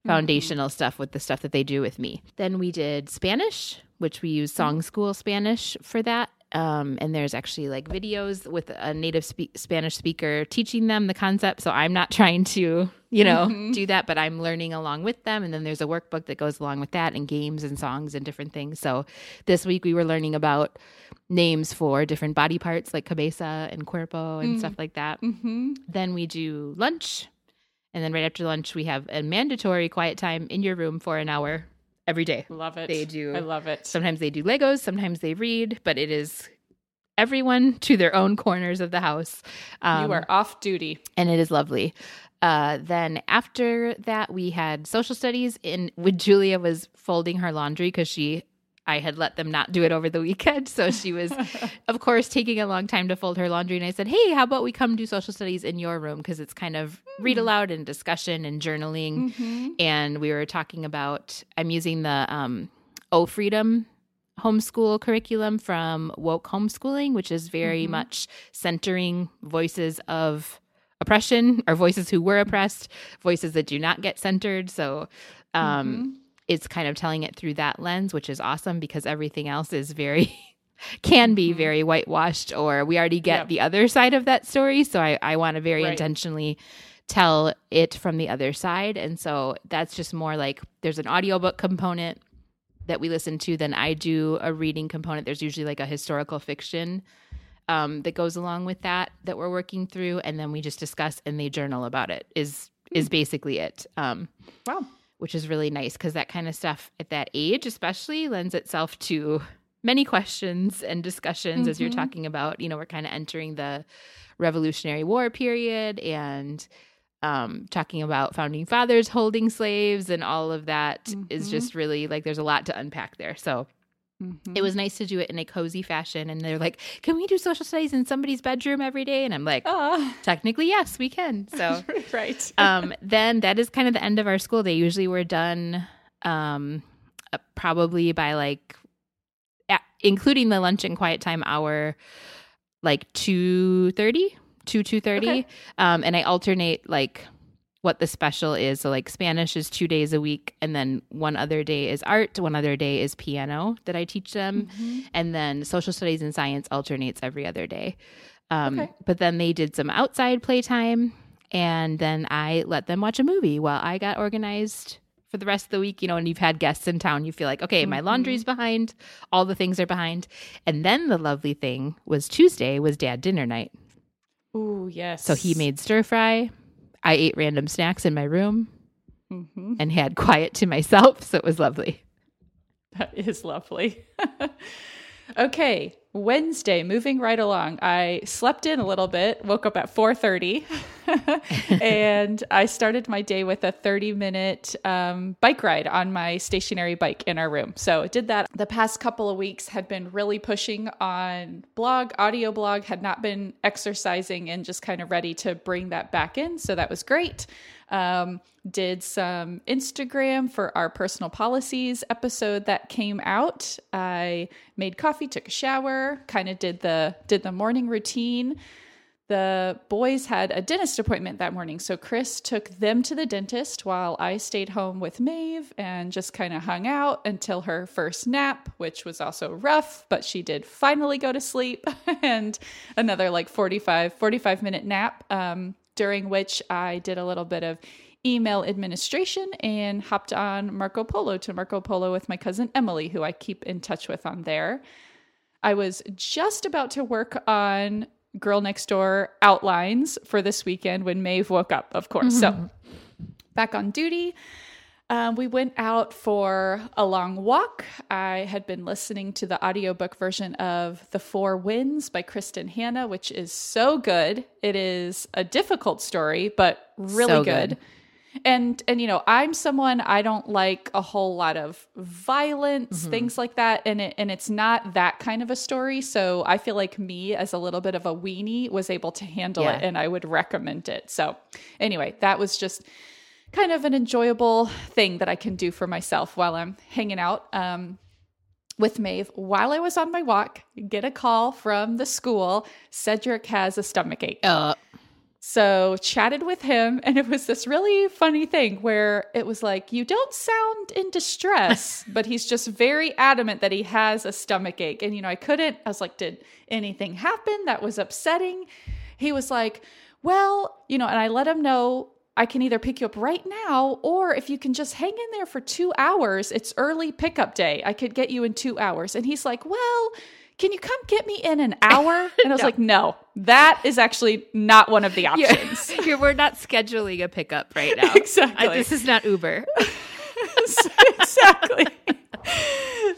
S1: foundational stuff with the stuff that they do with me. Then we did Spanish, which we use Song School Spanish for that. Um, and there's actually like videos with a native spe- Spanish speaker teaching them the concept. So I'm not trying to, you know,
S2: Mhm.
S1: do that, but I'm learning along with them. And then there's a workbook that goes along with that and games and songs and different things. So this week we were learning about names for different body parts like cabeza and cuerpo and
S2: Mm.
S1: stuff like that.
S2: Mhm.
S1: Then we do lunch. And then right after lunch, we have a mandatory quiet time in your room for an hour every day.
S2: Love it.
S1: They do.
S2: I love it.
S1: Sometimes they do Legos, sometimes they read, but it is everyone to their own corners of the house. Um,
S2: you are off duty.
S1: and it is lovely. Uh, then after that, we had social studies. In when Julia was folding her laundry because she, I had let them not do it over the weekend, so she was, of course, taking a long time to fold her laundry. And I said, "Hey, how about we come do social studies in your room because it's kind of read aloud and discussion and journaling."
S2: Mhm.
S1: and we were talking about i'm using the um o freedom homeschool curriculum from woke homeschooling which is very
S2: Mhm.
S1: much centering voices of oppression or voices who were oppressed voices that do not get centered so um
S2: Mhm.
S1: It's kind of telling it through that lens which is awesome because everything else is very can be
S2: Mhm.
S1: very whitewashed or we already get
S2: Yep.
S1: the other side of that story so i, I want to very
S2: Right.
S1: intentionally tell it from the other side and so that's just more like there's an audiobook component that we listen to then i do a reading component there's usually like a historical fiction um, that goes along with that that we're working through and then we just discuss and they journal about it is is basically it um,
S2: Wow.
S1: Which is really nice because that kind of stuff at that age especially lends itself to many questions and discussions as you're
S2: Mhm.
S1: talking about you know we're kind of entering the revolutionary war period and um, talking about founding fathers holding slaves and all of that is
S2: Mhm.
S1: just really like there's a lot to unpack there so
S2: Mhm.
S1: it was nice to do it in a cozy fashion and they're like can we do social studies in somebody's bedroom every day and i'm like
S2: Ah.
S1: technically yes we can so
S2: right.
S1: um, then that is kind of the end of our school day. Usually we're done um, uh, probably by like, a including the lunch and quiet time hour, like 2.30, 2, 2.30.
S2: Okay.
S1: Um, and I alternate like what the special is. So like Spanish is two days a week. And then one other day is art. One other day is piano that I teach them
S2: Mhm.
S1: and then social studies and science alternates every other day. Um,
S2: Okay.
S1: But then they did some outside playtime, and then I let them watch a movie while I got organized for the rest of the week. You know, and you've had guests in town, you feel like, okay, my
S2: Mhm.
S1: laundry's behind, all the things are behind. And then the lovely thing was Tuesday was dad dinner night.
S2: Ooh, yes.
S1: So he made stir fry. I ate random snacks in my room
S2: Mhm.
S1: and had quiet to myself. So it was lovely.
S2: That is lovely. Okay, Wednesday, moving right along. I slept in a little bit, woke up at 4:30, and I started my day with a 30-minute um, bike ride on my stationary bike in our room. So I did that. The past couple of weeks had been really pushing on blog, audio blog, had not been exercising, and just kind of ready to bring that back in. So that was great. Um, did some Instagram for our personal policies episode that came out. I made coffee, took a shower, kind of did the did the morning routine. The boys had a dentist appointment that morning, so Chris took them to the dentist while I stayed home with Maeve and just kind of hung out until her first nap, which was also rough, but she did finally go to sleep and another like 45 45 minute nap. Um, during which I did a little bit of email administration and hopped on Marco Polo to Marco Polo with my cousin Emily, who I keep in touch with on there. I was just about to work on Girl Next Door outlines for this weekend when Maeve woke up, of course. Mm-hmm. So back on duty. Um, we went out for a long walk. I had been listening to the audiobook version of The Four Winds by Kristin Hannah, which is so good. It is a difficult story, but really so good. good. And and you know, I'm someone I don't like a whole lot of violence, mm-hmm. things like that, and it and it's not that kind of a story. So I feel like me as a little bit of a weenie was able to handle yeah. it, and I would recommend it. So anyway, that was just kind of an enjoyable thing that I can do for myself while I'm hanging out um, with Maeve. While I was on my walk, get a call from the school. Cedric has a stomach ache. Uh. So chatted with him, and it was this really funny thing where it was like, "You don't sound in distress," but he's just very adamant that he has a stomach ache. And you know, I couldn't. I was like, "Did anything happen that was upsetting?" He was like, "Well, you know," and I let him know I can either pick you up right now, or if you can just hang in there for two hours, it's early pickup day. I could get you in two hours. And he's like, Well, can you come get me in an hour? And I was no. like, No, that is actually not one of the options.
S1: You're, we're not scheduling a pickup right now.
S2: exactly.
S1: I, this is not Uber.
S2: exactly.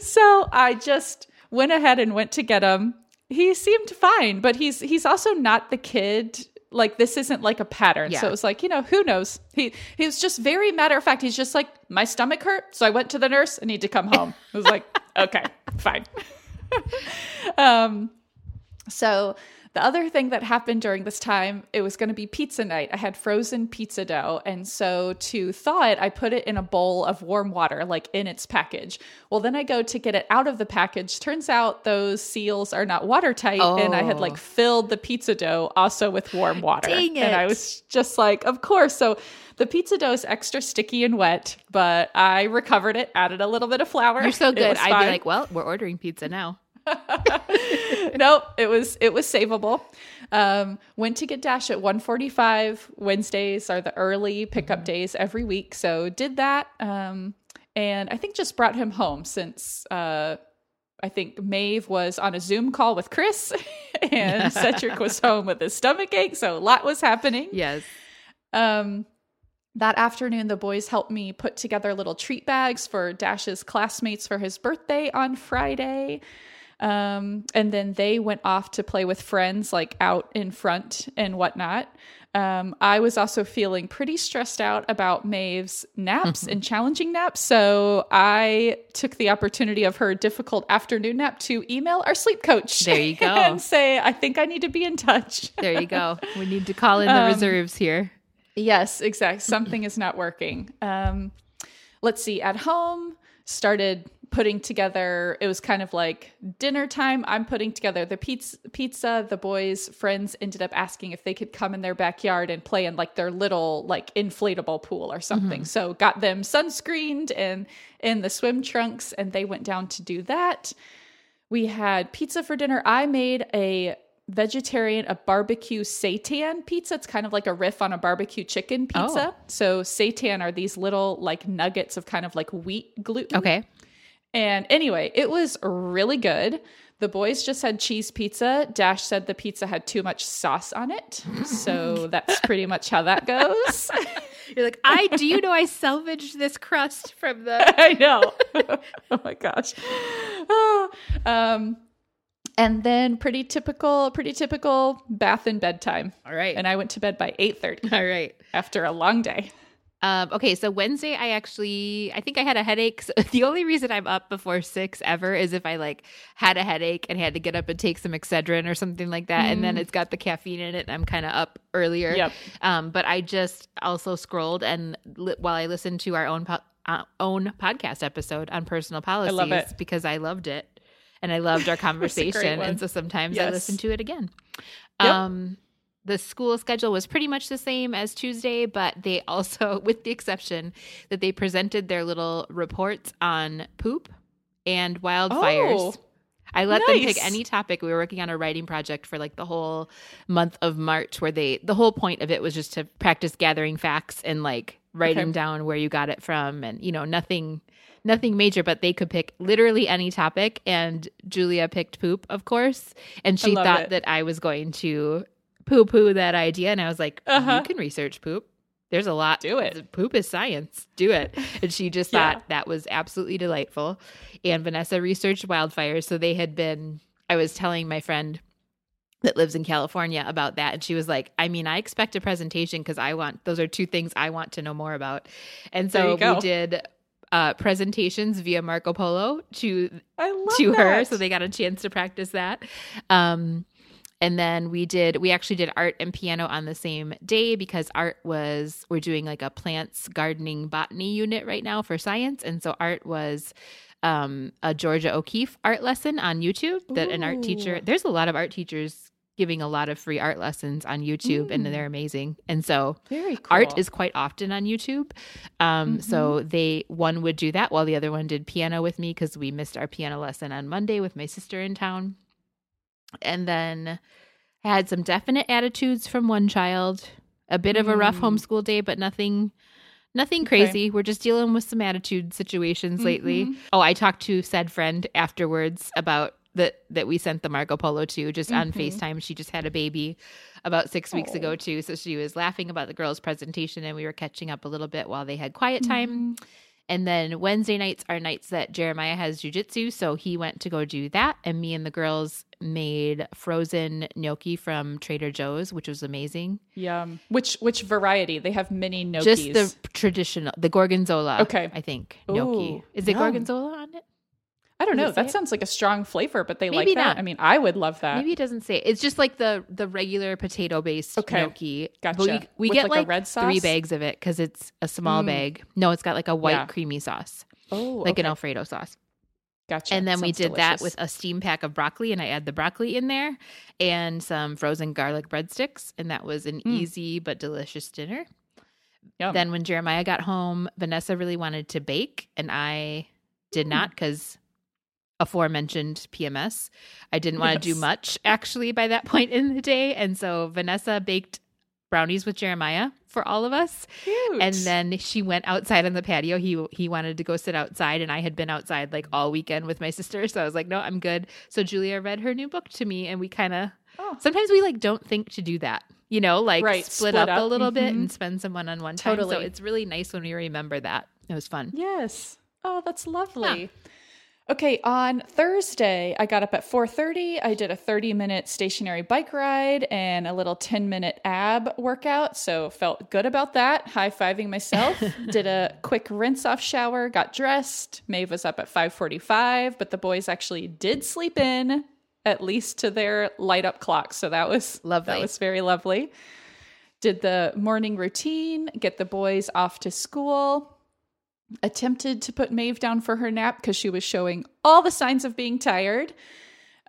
S2: so I just went ahead and went to get him. He seemed fine, but he's he's also not the kid like this isn't like a pattern. Yeah. So it was like, you know, who knows? He he was just very matter of fact. He's just like, my stomach hurt, so I went to the nurse. I need to come home. I was like, okay, fine. um, so the other thing that happened during this time, it was going to be pizza night. I had frozen pizza dough. And so to thaw it, I put it in a bowl of warm water, like in its package. Well, then I go to get it out of the package. Turns out those seals are not watertight. Oh. And I had like oh. filled the pizza dough also with warm water.
S1: Dang it.
S2: And I was just like, of course. So the pizza dough is extra sticky and wet, but I recovered it, added a little bit of flour.
S1: You're so good. I'd be like, well, we're ordering pizza now.
S2: nope, it was it was savable. Um, went to get Dash at 1:45. Wednesdays are the early pickup mm-hmm. days every week, so did that. Um, and I think just brought him home since uh, I think Maeve was on a Zoom call with Chris, and Cedric was home with his stomach ache, so a lot was happening.
S1: Yes.
S2: Um, that afternoon, the boys helped me put together little treat bags for Dash's classmates for his birthday on Friday. Um, and then they went off to play with friends, like out in front and whatnot. Um, I was also feeling pretty stressed out about Maeve's naps mm-hmm. and challenging naps. So I took the opportunity of her difficult afternoon nap to email our sleep coach.
S1: There you go.
S2: And say, I think I need to be in touch.
S1: there you go. We need to call in the um, reserves here.
S2: Yes, exactly. Something is not working. Um, let's see. At home, started putting together it was kind of like dinner time. I'm putting together the pizza pizza the boys friends ended up asking if they could come in their backyard and play in like their little like inflatable pool or something. Mm-hmm. so got them sunscreened and in the swim trunks and they went down to do that. We had pizza for dinner. I made a vegetarian a barbecue seitan pizza. It's kind of like a riff on a barbecue chicken pizza. Oh. so seitan are these little like nuggets of kind of like wheat gluten.
S1: Okay
S2: and anyway, it was really good. The boys just had cheese pizza. Dash said the pizza had too much sauce on it. So that's pretty much how that goes.
S1: You're like, I do you know I salvaged this crust from the
S2: I know. oh my gosh. Oh. Um And then pretty typical, pretty typical bath and bedtime.
S1: All right.
S2: And I went to bed by 8:30
S1: All right.
S2: after a long day.
S1: Um, okay, so Wednesday, I actually, I think I had a headache. So the only reason I'm up before six ever is if I like had a headache and had to get up and take some Excedrin or something like that, and then it's got the caffeine in it, and I'm kind of up earlier.
S2: Yep.
S1: Um, but I just also scrolled and li- while I listened to our own po- uh, own podcast episode on personal policies
S2: it.
S1: because I loved it and I loved our conversation, and so sometimes I listen to it again.
S2: Yep.
S1: Um, the school schedule was pretty much the same as Tuesday, but they also, with the exception that they presented their little reports on poop and wildfires.
S2: Oh,
S1: I let them pick any topic. We were working on a writing project for like the whole month of March, where they, the whole point of it was just to practice gathering facts and like writing
S2: Okay.
S1: down where you got it from and, you know, nothing. Nothing major, but they could pick literally any topic. And Julia picked poop, of course. And she thought
S2: it.
S1: that I was going to poo poo that idea. And I was like,
S2: Uh-huh.
S1: you can research poop. There's a lot.
S2: Do it.
S1: Poop is science. Do it. And she just
S2: Yeah.
S1: thought that was absolutely delightful. And Vanessa researched wildfires. So they had been, I was telling my friend that lives in California about that. And she was like, I mean, I expect a presentation because I want, those are two things I want to know more about. And so we did uh, presentations via Marco Polo to to her so they got a chance to practice that um and then we did we actually did art and piano on the same day because art was we're doing like a plants gardening botany unit right now for science and so art was um a Georgia O'Keeffe art lesson on YouTube that an art teacher there's a lot of art teachers giving a lot of free art lessons on YouTube and
S2: Mm.
S1: they're amazing and so
S2: Very cool.
S1: art is quite often on YouTube. Um, So
S2: Mm-hmm.
S1: they one would do that while the other one did piano with me because we missed our piano lesson on Monday with my sister in town. And then I had some definite attitudes from one child. A bit of a rough
S2: Mm.
S1: homeschool day, but nothing nothing
S2: Okay.
S1: crazy. We're just dealing with some attitude situations lately.
S2: Mhm.
S1: Oh, I talked to said friend afterwards about that that we sent the Marco Polo to just on
S2: Mhm.
S1: FaceTime. She just had a baby about six weeks
S2: Oh.
S1: ago too. So she was laughing about the girls' presentation and we were catching up a little bit while they had quiet time.
S2: Mhm.
S1: And then Wednesday nights are nights that Jeremiah has jujitsu. So he went to go do that. And me and the girls made frozen gnocchi from Trader Joe's, which was amazing.
S2: Yum. Which which variety? They have mini gnocchis.
S1: Just the traditional, the gorgonzola.
S2: Okay.
S1: I think gnocchi.
S2: Ooh,
S1: Is it
S2: yum.
S1: gorgonzola on it?
S2: I don't
S1: Does
S2: know. That
S1: it?
S2: sounds like a strong flavor, but they
S1: Maybe
S2: like that.
S1: not.
S2: I mean, I would love that.
S1: Maybe it doesn't say. It's just like the the regular potato based
S2: Okay.
S1: gnocchi. But
S2: Gotcha.
S1: we, we
S2: With,
S1: get
S2: like, a
S1: like, three bags of it because it's a small
S2: Mm.
S1: bag. No, it's got like a white
S2: Yeah.
S1: creamy sauce,
S2: oh,
S1: like an. Alfredo sauce.
S2: Gotcha.
S1: And then we
S2: Sounds
S1: did that with a steam pack of broccoli, and I add the broccoli in there and some frozen garlic breadsticks, and that was an
S2: Mm.
S1: easy but delicious dinner.
S2: Yum.
S1: Then when Jeremiah got home, Vanessa really wanted to bake, and I did
S2: Mm.
S1: not because aforementioned PMS. I didn't want to do much actually by that point in the day, and so Vanessa baked brownies with Jeremiah for all of us.
S2: Cute.
S1: And then she went outside on the patio. He he wanted to go sit outside, and I had been outside like all weekend with my sister. So I was like, no, I'm good. So Julia read her new book to me, and we kind of
S2: Oh.
S1: sometimes we like don't think to do that. You know, like
S2: Right,
S1: split,
S2: split
S1: up, a little bit
S2: Mhm.
S1: and spend some one on one time. So it's really nice when we remember that. It was fun.
S2: Yes. Oh, that's lovely. Okay, on Thursday, I got up at 4:30. I did a 30-minute stationary bike ride and a little 10-minute ab workout, so felt good about that. High-fiving myself. did a quick rinse-off shower, got dressed. Maeve was up at 5:45, but the boys actually did sleep in at least to their light up clock so that was
S1: Lovely.
S2: That was very lovely. Did the morning routine, get the boys off to school attempted to put Maeve down for her nap because she was showing all the signs of being tired.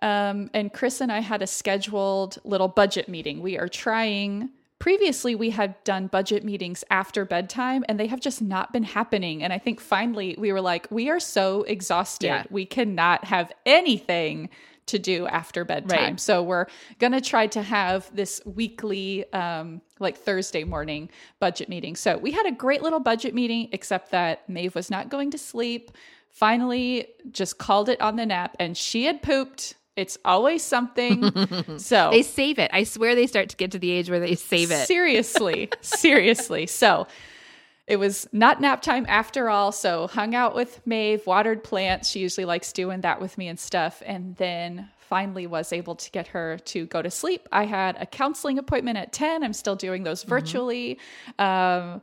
S2: Um, and Chris and I had a scheduled little budget meeting. We are trying. Previously, we had done budget meetings after bedtime, and they have just not been happening. And I think finally we were like, we are so exhausted.
S1: Yeah.
S2: We cannot have anything to do after bedtime.
S1: Right.
S2: So we're gonna try to have this weekly, um, like Thursday morning budget meeting. So we had a great little budget meeting, except that Maeve was not going to sleep. Finally, just called it on the nap, and she had pooped. It's always something. so
S1: They save it. I swear they start to get to the age where they save it.
S2: Seriously, seriously. So it was not nap time after all. So hung out with Maeve, watered plants. She usually likes doing that with me and stuff. And then finally was able to get her to go to sleep. I had a counseling appointment at 10. I'm still doing those virtually. Um,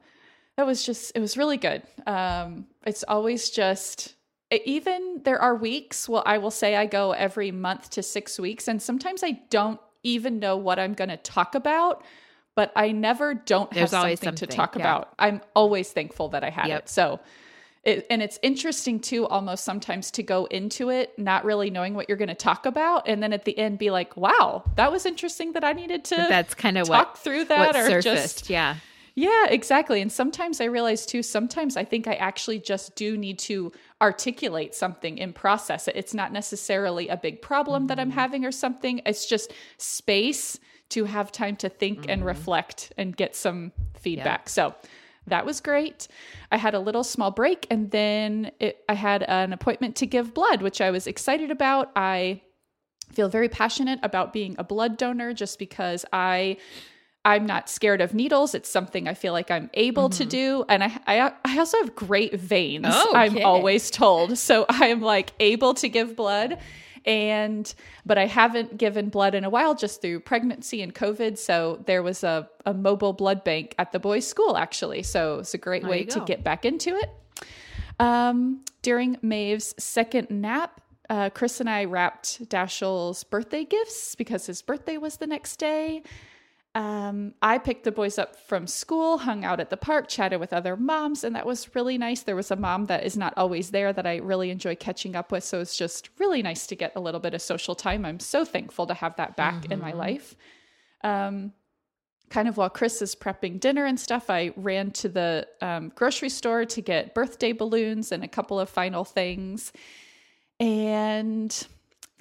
S2: that was just, it was really good. Um, it's always just, even there are weeks, well, I will say I go every month to six weeks, and sometimes I don't even know what I'm going to talk about, but I never don't have
S1: There's
S2: something,
S1: always
S2: to talk
S1: yeah.
S2: about. I'm always thankful that I had
S1: Yep.
S2: it. So, it, and it's interesting too, almost sometimes to go into it not really knowing what you're going to talk about, and then at the end be like, "Wow, that was interesting that I needed to
S1: That's kind of
S2: talk
S1: what
S2: through that or
S1: surfaced.
S2: just
S1: yeah.
S2: yeah, exactly. And sometimes I realize too, sometimes I think I actually just do need to articulate something and process it. It's not necessarily a big problem that I'm mm. having or something. It's just space to have time to think and mm-hmm. reflect and get some feedback. So that was great. I had a little small break and then it, I had an appointment to give blood, which I was excited about. I feel very passionate about being a blood donor just because I I'm not scared of needles. It's something I feel like I'm able to mm-hmm. do, and I, I I also have great veins. Oh,
S1: I'm
S2: always told, so I am like able to give blood, and but I haven't given blood in a while, just through pregnancy and COVID. So there was a a mobile blood bank at the boys' school actually, so it's a great way to get back into it. Um, during Maeve's second nap, uh, Chris and I wrapped Dashiell's birthday gifts because his birthday was the next day. Um, I picked the boys up from school, hung out at the park, chatted with other moms, and that was really nice. There was a mom that is not always there that I really enjoy catching up with. So it's just really nice to get a little bit of social time. I'm so thankful to have that back in my life. Um, kind of while Chris is prepping dinner and stuff, I ran to the um, grocery store to get birthday balloons and a couple of final things and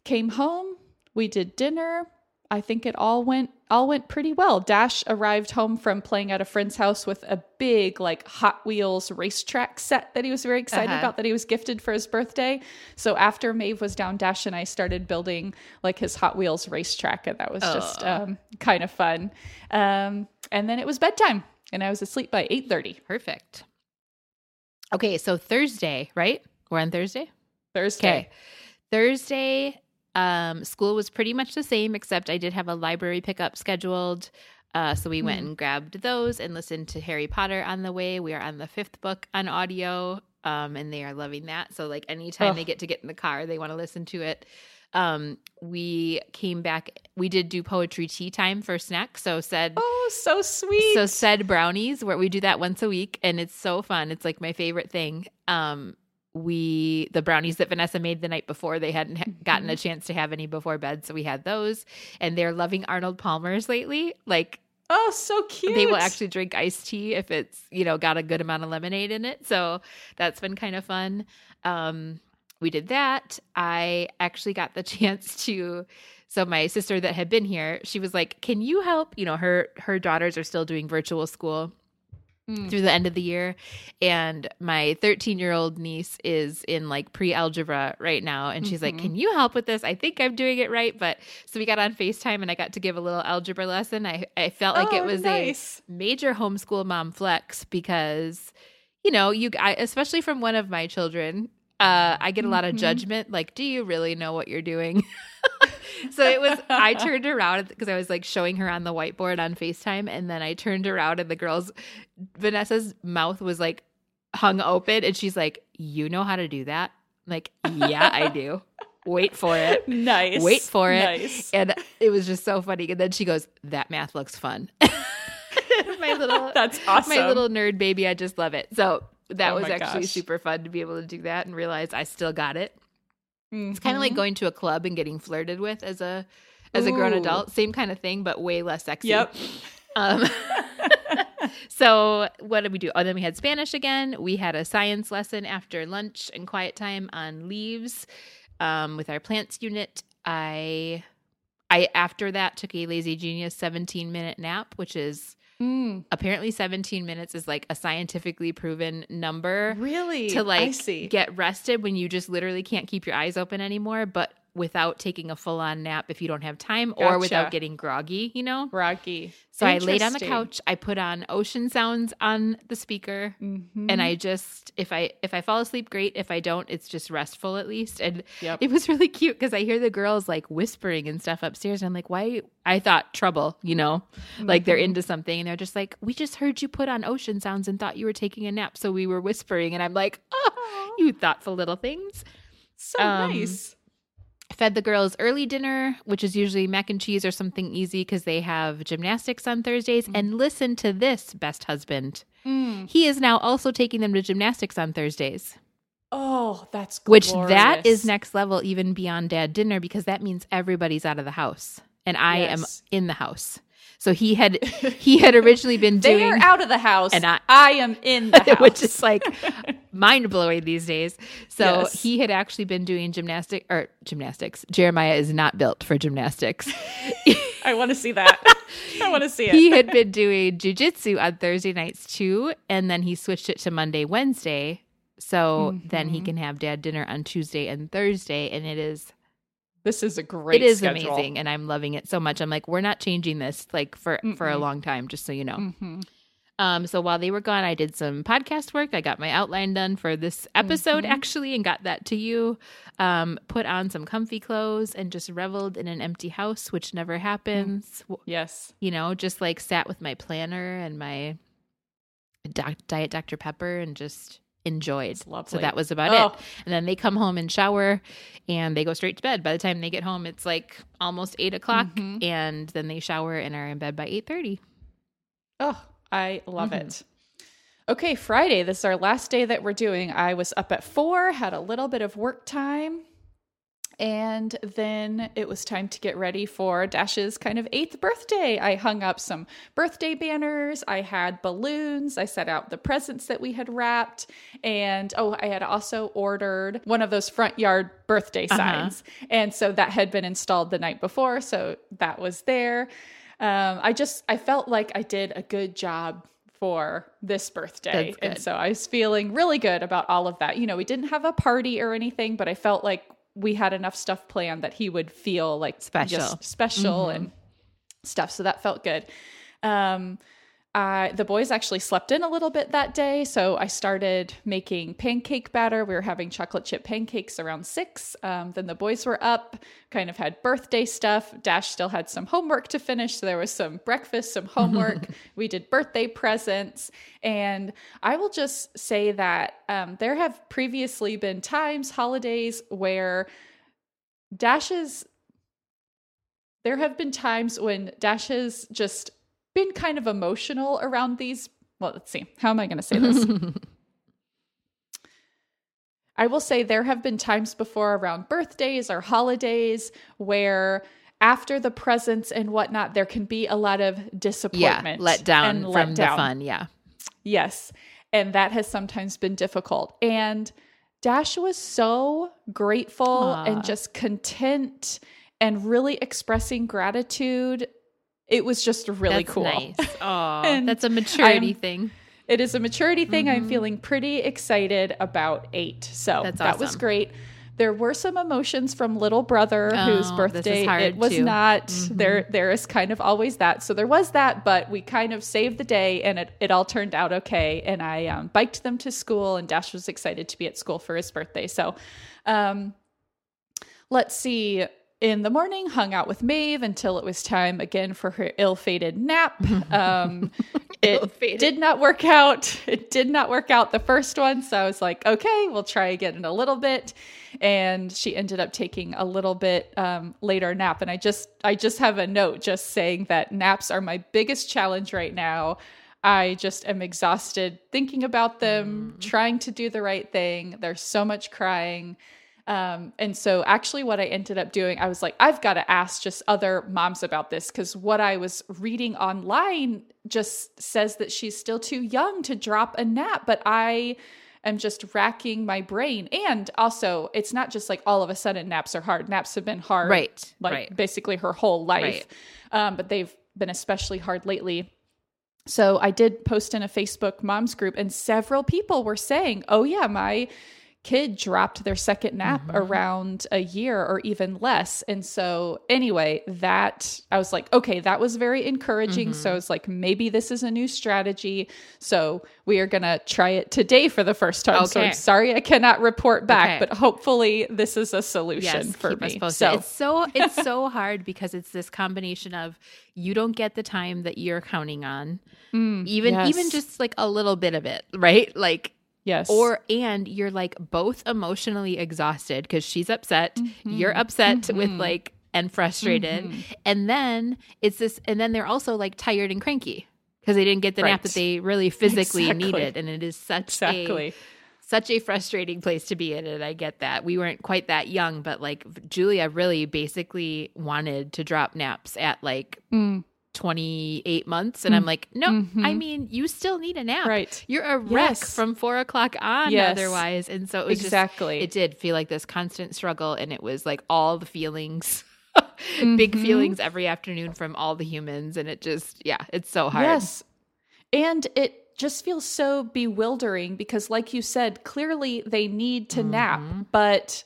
S2: came home. We did dinner. I think it all went all went pretty well. Dash arrived home from playing at a friend's house with a big like Hot Wheels racetrack set that he was very excited
S1: Uh-huh.
S2: about that he was gifted for his birthday. So after Maeve was down, Dash and I started building like his Hot Wheels racetrack, and that was just um, kind of fun. Um, and then it was bedtime, and I was asleep by eight thirty
S1: Perfect. Okay, so Thursday, right? We're on Thursday?
S2: Thursday.
S1: Okay. Thursday, um, school was pretty much the same, except I did have a library pickup scheduled. Uh, so we went and grabbed those and listened to Harry Potter on the way. We are on the fifth book on audio, um, and they are loving that. So like anytime
S2: Ugh.
S1: they get to get in the car, they want to listen to it. Um, we came back. We did do poetry tea time for snack. So said
S2: Oh, so sweet.
S1: so said brownies where we do that once a week and it's so fun. It's like my favorite thing. Um we the brownies that Vanessa made the night before they hadn't ha- gotten a chance to have any before bed so we had those and they're loving Arnold Palmer's lately. Like
S2: oh, so cute.
S1: they will actually drink iced tea if it's, you know, got a good amount of lemonade in it. So that's been kind of fun. Um, we did that. I actually got the chance to so my sister that had been here, she was like, "Can you help?" You know, her her daughters are still doing virtual school
S2: Mm.
S1: through the end of the year, and my 13 year old niece is in like pre algebra right now, and she's like,
S2: Mhm.
S1: "Can you help with this? I think I'm doing it right." But so we got on Facetime, and I got to give a little algebra lesson. I I felt like it
S2: Oh,
S1: was
S2: nice.
S1: a major homeschool mom flex because you know you I, especially from one of my children uh i get a lot of
S2: Mhm.
S1: judgment like do you really know what you're doing so it was i turned around because i was like showing her on the whiteboard on facetime and then i turned around and the girl's vanessa's mouth was like hung open and she's like you know how to do that I'm like yeah i do wait for it
S2: Nice.
S1: Wait for it.
S2: Nice.
S1: and it was just so funny and then she goes that math looks fun my little
S2: That's awesome.
S1: my little nerd baby. I just love it. So that
S2: Oh
S1: was actually
S2: gosh.
S1: super fun to be able to do that and realize I still got it. It's kind of like going to a club and getting flirted with as a as a grown adult. Same kind of thing, but way less sexy.
S2: Yep.
S1: Um, so what did we do? Oh, then we had Spanish again. We had a science lesson after lunch and quiet time on leaves um, with our plants unit. I I after that took a lazy genius 17 minute nap, which is
S2: Mm,
S1: apparently 17 minutes is like a scientifically proven number
S2: really?
S1: to like get rested when you just literally can't keep your eyes open anymore but without taking a full on nap if you don't have time or without getting groggy, you know?
S2: Rocky.
S1: So I laid on the couch, I put on ocean sounds on the speaker.
S2: Mhm.
S1: And I just if I if I fall asleep great, if I don't it's just restful at least. And
S2: Yep.
S1: it was really cute cuz I hear the girls like whispering and stuff upstairs and I'm like, "Why I thought trouble, you know? Like they're
S2: Mhm.
S1: into something and they're just like, "We just heard you put on ocean sounds and thought you were taking a nap, so we were whispering." And I'm like, "Oh,
S2: Aw,
S1: you thoughtful little things."
S2: so
S1: um,
S2: nice.
S1: Fed the girls early dinner, which is usually mac and cheese or something easy because they have gymnastics on Thursdays. And listen to this, best husband.
S2: Mm.
S1: He is now also taking them to gymnastics on Thursdays,
S2: Oh, that's
S1: which that is next level, even beyond dad dinner, because that means everybody's out of the house and I am in the house. So he had he had originally been doing They
S2: are out of the house,
S1: and I-
S2: I, am in the house.
S1: which is like mind blowing these days. So
S2: Yes.
S1: he had actually been doing gymnastic or gymnastics. Jeremiah is not built for gymnastics.
S2: I want to see that. I want to see it.
S1: he had been doing jujitsu on Thursday nights too, and then he switched it to Monday, Wednesday. So mm-hmm. then he can have dad dinner on Tuesday and Thursday, and it is
S2: this is a great.
S1: it is
S2: schedule.
S1: amazing, and I'm loving it so much. I'm like, we're not changing this like for for a long time, just so you know.
S2: Mhm.
S1: Um, so while they were gone, I did some podcast work. I got my outline done for this episode
S2: Mhm.
S1: actually, and got that to you. Um, put on some comfy clothes and just reveled in an empty house, which never happens. W-
S2: Yes.
S1: You know, just like sat with my planner and my doc- diet Dr Pepper and just enjoyed. So that was about
S2: Oh.
S1: it. And then they come home and shower, and they go straight to bed. By the time they get home, it's like almost eight o'clock,
S2: Mhm.
S1: and then they shower and are in bed by eight thirty.
S2: Oh, I love
S1: Mhm.
S2: it. Okay, Friday. This is our last day that we're doing. I was up at four, had a little bit of work time, and then it was time to get ready for Dash's kind of eighth birthday. I hung up some birthday banners, I had balloons, I set out the presents that we had wrapped, and oh, I had also ordered one of those front yard birthday
S1: Uh-huh.
S2: signs. And so that had been installed the night before, so that was there. Um, I just I felt like I did a good job for this birthday. And so I was feeling really good about all of that. You know, we didn't have a party or anything, but I felt like we had enough stuff planned that he would feel like
S1: Special.
S2: just special
S1: Mhm.
S2: and stuff. So that felt good. Um, I, the boys actually slept in a little bit that day, so I started making pancake batter. We were having chocolate chip pancakes around six. Um, then the boys were up, kind of had birthday stuff. Dash still had some homework to finish, so there was some breakfast, some homework. we did birthday presents, and I will just say that um, there have previously been times, holidays, where Dash's there have been times when Dash has just been kind of emotional around these. Well, let's see. How am I going to say this? I will say there have been times before around birthdays or holidays where after the presents and whatnot, there can be a lot of
S1: yeah,
S2: disappointment.
S1: let down
S2: and
S1: from
S2: let
S1: the
S2: down.
S1: fun. Yeah.
S2: Yes. And that has sometimes been difficult. And Dash was so grateful
S1: Aw.
S2: and just content and really expressing gratitude. It was just really
S1: That's
S2: cool.
S1: Nice. Oh,
S2: And
S1: that's a maturity
S2: I'm-
S1: thing.
S2: It is a maturity thing. I'm
S1: Mhm.
S2: feeling pretty excited about eight. So
S1: That's
S2: that was great. There were some emotions from little brother
S1: Oh,
S2: whose birthday it was
S1: too.
S2: not.
S1: Mhm.
S2: There there is kind of always that. So there was that, but we kind of saved the day and it, it all turned out okay. And I um, biked them to school and Dash was excited to be at school for his birthday. So um let's see. In the morning, hung out with Maeve until it was time again for her ill-fated nap. Um, it did not work out. It did not work out the first one. So I was like, okay, we'll try again in a little bit. And she ended up taking a little bit um, later nap. And I just, I just have a note just saying that naps are my biggest challenge right now. I just am exhausted thinking about them, trying to do the right thing. There's so much crying. Um, and so actually what I ended up doing, I was like, I've got to ask just other moms about this because what I was reading online just says that she's still too young to drop a nap, but I am just racking my brain. And also, it's not just like all of a sudden naps are hard. Naps have been hard,
S1: Right.
S2: like
S1: right.
S2: basically her whole life.
S1: Right.
S2: Um, but they've been especially hard lately. So I did post in a Facebook moms group, and several people were saying, "Oh yeah, my kid dropped their second nap
S1: Mm-hmm.
S2: around a year or even less. And so, anyway, that I was like, okay, that was very encouraging.
S1: Mm-hmm.
S2: So, it's like, maybe this is a new strategy. So, we are going to try it today for the first time. So,
S1: Okay.
S2: I'm sorry I cannot report back,
S1: Okay.
S2: but hopefully, this is a solution
S1: yes,
S2: for me. So,
S1: it's so it's so hard because it's this combination of you don't get the time that you're counting on, even
S2: yes.
S1: even just like a little bit of it, right? Like
S2: yes.
S1: or and you're like both emotionally exhausted because she's upset
S2: Mm-hmm.
S1: you're upset with like and frustrated and then it's this and then they're also like tired and cranky because they didn't get the nap that they really physically
S2: Exactly.
S1: needed and it is such
S2: exactly.
S1: a such a frustrating place to be in and i get that we weren't quite that young but like julia really basically wanted to drop naps at like
S2: Mm.
S1: 28 months and i'm like no i mean you still need a nap
S2: Mm-hmm. Right.
S1: you're a wreck
S2: Yes.
S1: from four o'clock on
S2: Yes.
S1: otherwise. And so it was
S2: Exactly.
S1: just, it did feel like this constant struggle. And it was like all the feelings, big
S2: Mm-hmm.
S1: feelings every afternoon from all the humans. And it just, yeah, it's so hard.
S2: Yes. And it just feels so bewildering because like you said, clearly they need to nap,
S1: Mm-hmm.
S2: but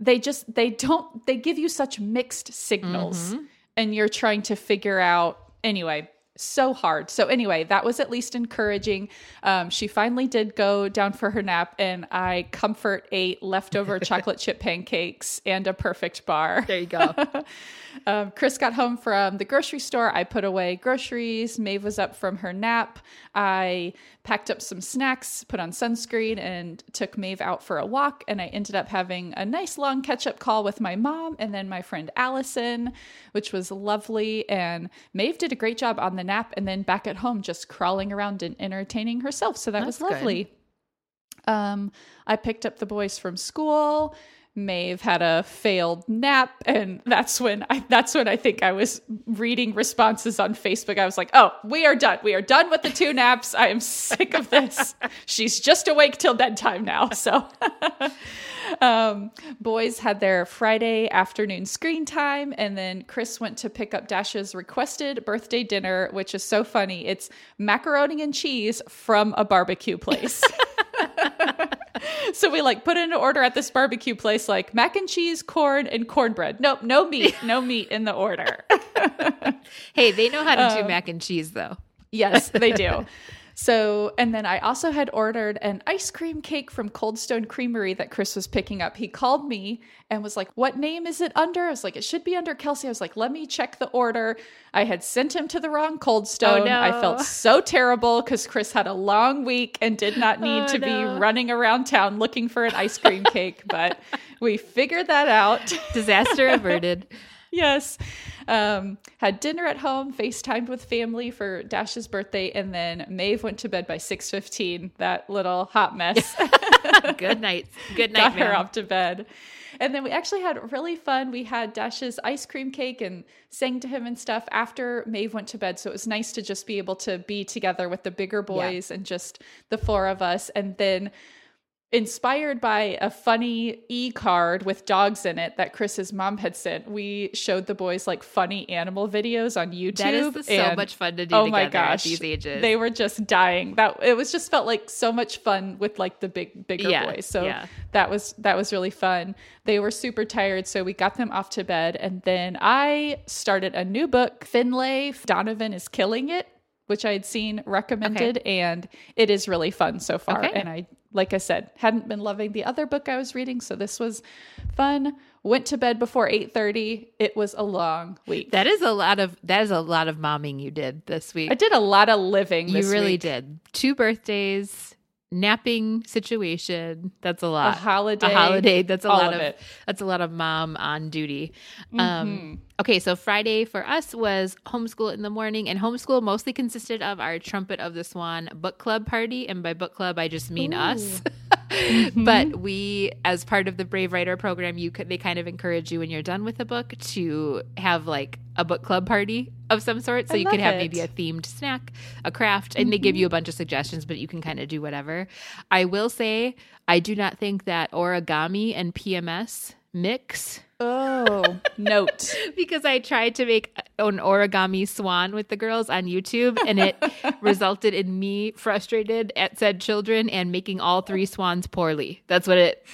S2: they just they don't they give you such mixed signals
S1: Mm-hmm.
S2: and you're trying to figure out anyway so hard so anyway that was at least encouraging um, she finally did go down for her nap and i comfort ate leftover chocolate chip pancakes and a perfect bar
S1: There you go.
S2: um, Chris got home from the grocery store. I put away groceries. Maeve was up from her nap. I packed up some snacks, put on sunscreen, and took Maeve out for a walk. And I ended up having a nice long catch up call with my mom and then my friend Allison, which was lovely. And Maeve did a great job on the nap and then back at home just crawling around and entertaining herself. So that was
S1: That's good.
S2: lovely. Um, I picked up the boys from school. Maeve had a failed nap, and that's when I that's when I think I was reading responses on Facebook. I was like, "Oh, we are done. We are done with the two naps. I am sick of this. She's just awake till bedtime now." So, um, boys had their Friday afternoon screen time, and then Chris went to pick up Dash's requested birthday dinner, which is so funny. It's macaroni and cheese from a barbecue place. so we like put in an order at this barbecue place, like mac and cheese, corn, and cornbread. Nope, no meat, no meat in the order.
S1: hey, they know how to
S2: Um,
S1: do mac and cheese, though.
S2: yes, they do. So, and then I also had ordered an ice cream cake from Cold Stone Creamery that Chris was picking up. He called me and was like, What name is it under? I was like, It should be under Kelsey. I was like, Let me check the order. I had sent him to the wrong Cold oh, Stone. I
S1: no.
S2: felt so terrible because Chris had a long week and did not need
S1: Oh,
S2: to
S1: no.
S2: be running around town looking for an ice cream cake. But we figured that out.
S1: Disaster averted.
S2: yes. Um, had dinner at home, FaceTimed with family for Dash's birthday, and then Maeve went to bed by 6.15, that little hot mess.
S1: Good night. Good night,
S2: got her off to bed. And then we actually had really fun. We had Dash's ice cream cake and sang to him and stuff after Maeve went to bed. So it was nice to just be able to be together with the bigger boys and just the four of us. And then inspired by a funny e-card with dogs in it that Chris's mom had sent, we showed the boys like funny animal videos on YouTube.
S1: That is so much fun to do
S2: oh
S1: together
S2: my
S1: at
S2: gosh
S1: these ages.
S2: they were just dying that it was just felt like so much fun with like the big bigger
S1: Yeah,
S2: boys so
S1: yeah.
S2: that was that was really fun they were super tired so we got them off to bed and then i started a new book finlay donovan is killing it which i had seen recommended and it is really fun so far
S1: Okay.
S2: and i like i said hadn't been loving the other book i was reading so this was fun went to bed before 8.30 it was a long week
S1: that is a lot of that is a lot of momming you did this week.
S2: i did a lot of living
S1: You really
S2: week.
S1: did. Two birthdays, napping situation. That's a lot.
S2: a holiday
S1: A holiday. That's a lot
S2: of
S1: of, that's a lot of mom on duty.
S2: Mm-hmm.
S1: Um okay, so Friday for us was homeschool in the morning and homeschool mostly consisted of our Trumpet of the Swan book club party and by book club I just mean us.
S2: Mm-hmm.
S1: but we as part of the Brave Writer program you could they kind of encourage you when you're done with a book to have like a book club party of some sort so
S2: I
S1: you could have maybe
S2: it. Mm-hmm.
S1: a themed snack, a craft, and they give you a bunch of suggestions, but you can kind of do whatever. I will say, I do not think that origami and PMS mix.
S2: Oh, note.
S1: because I tried to make an origami swan with the girls on YouTube and it resulted in me frustrated at said children and making all three swans poorly. That's what it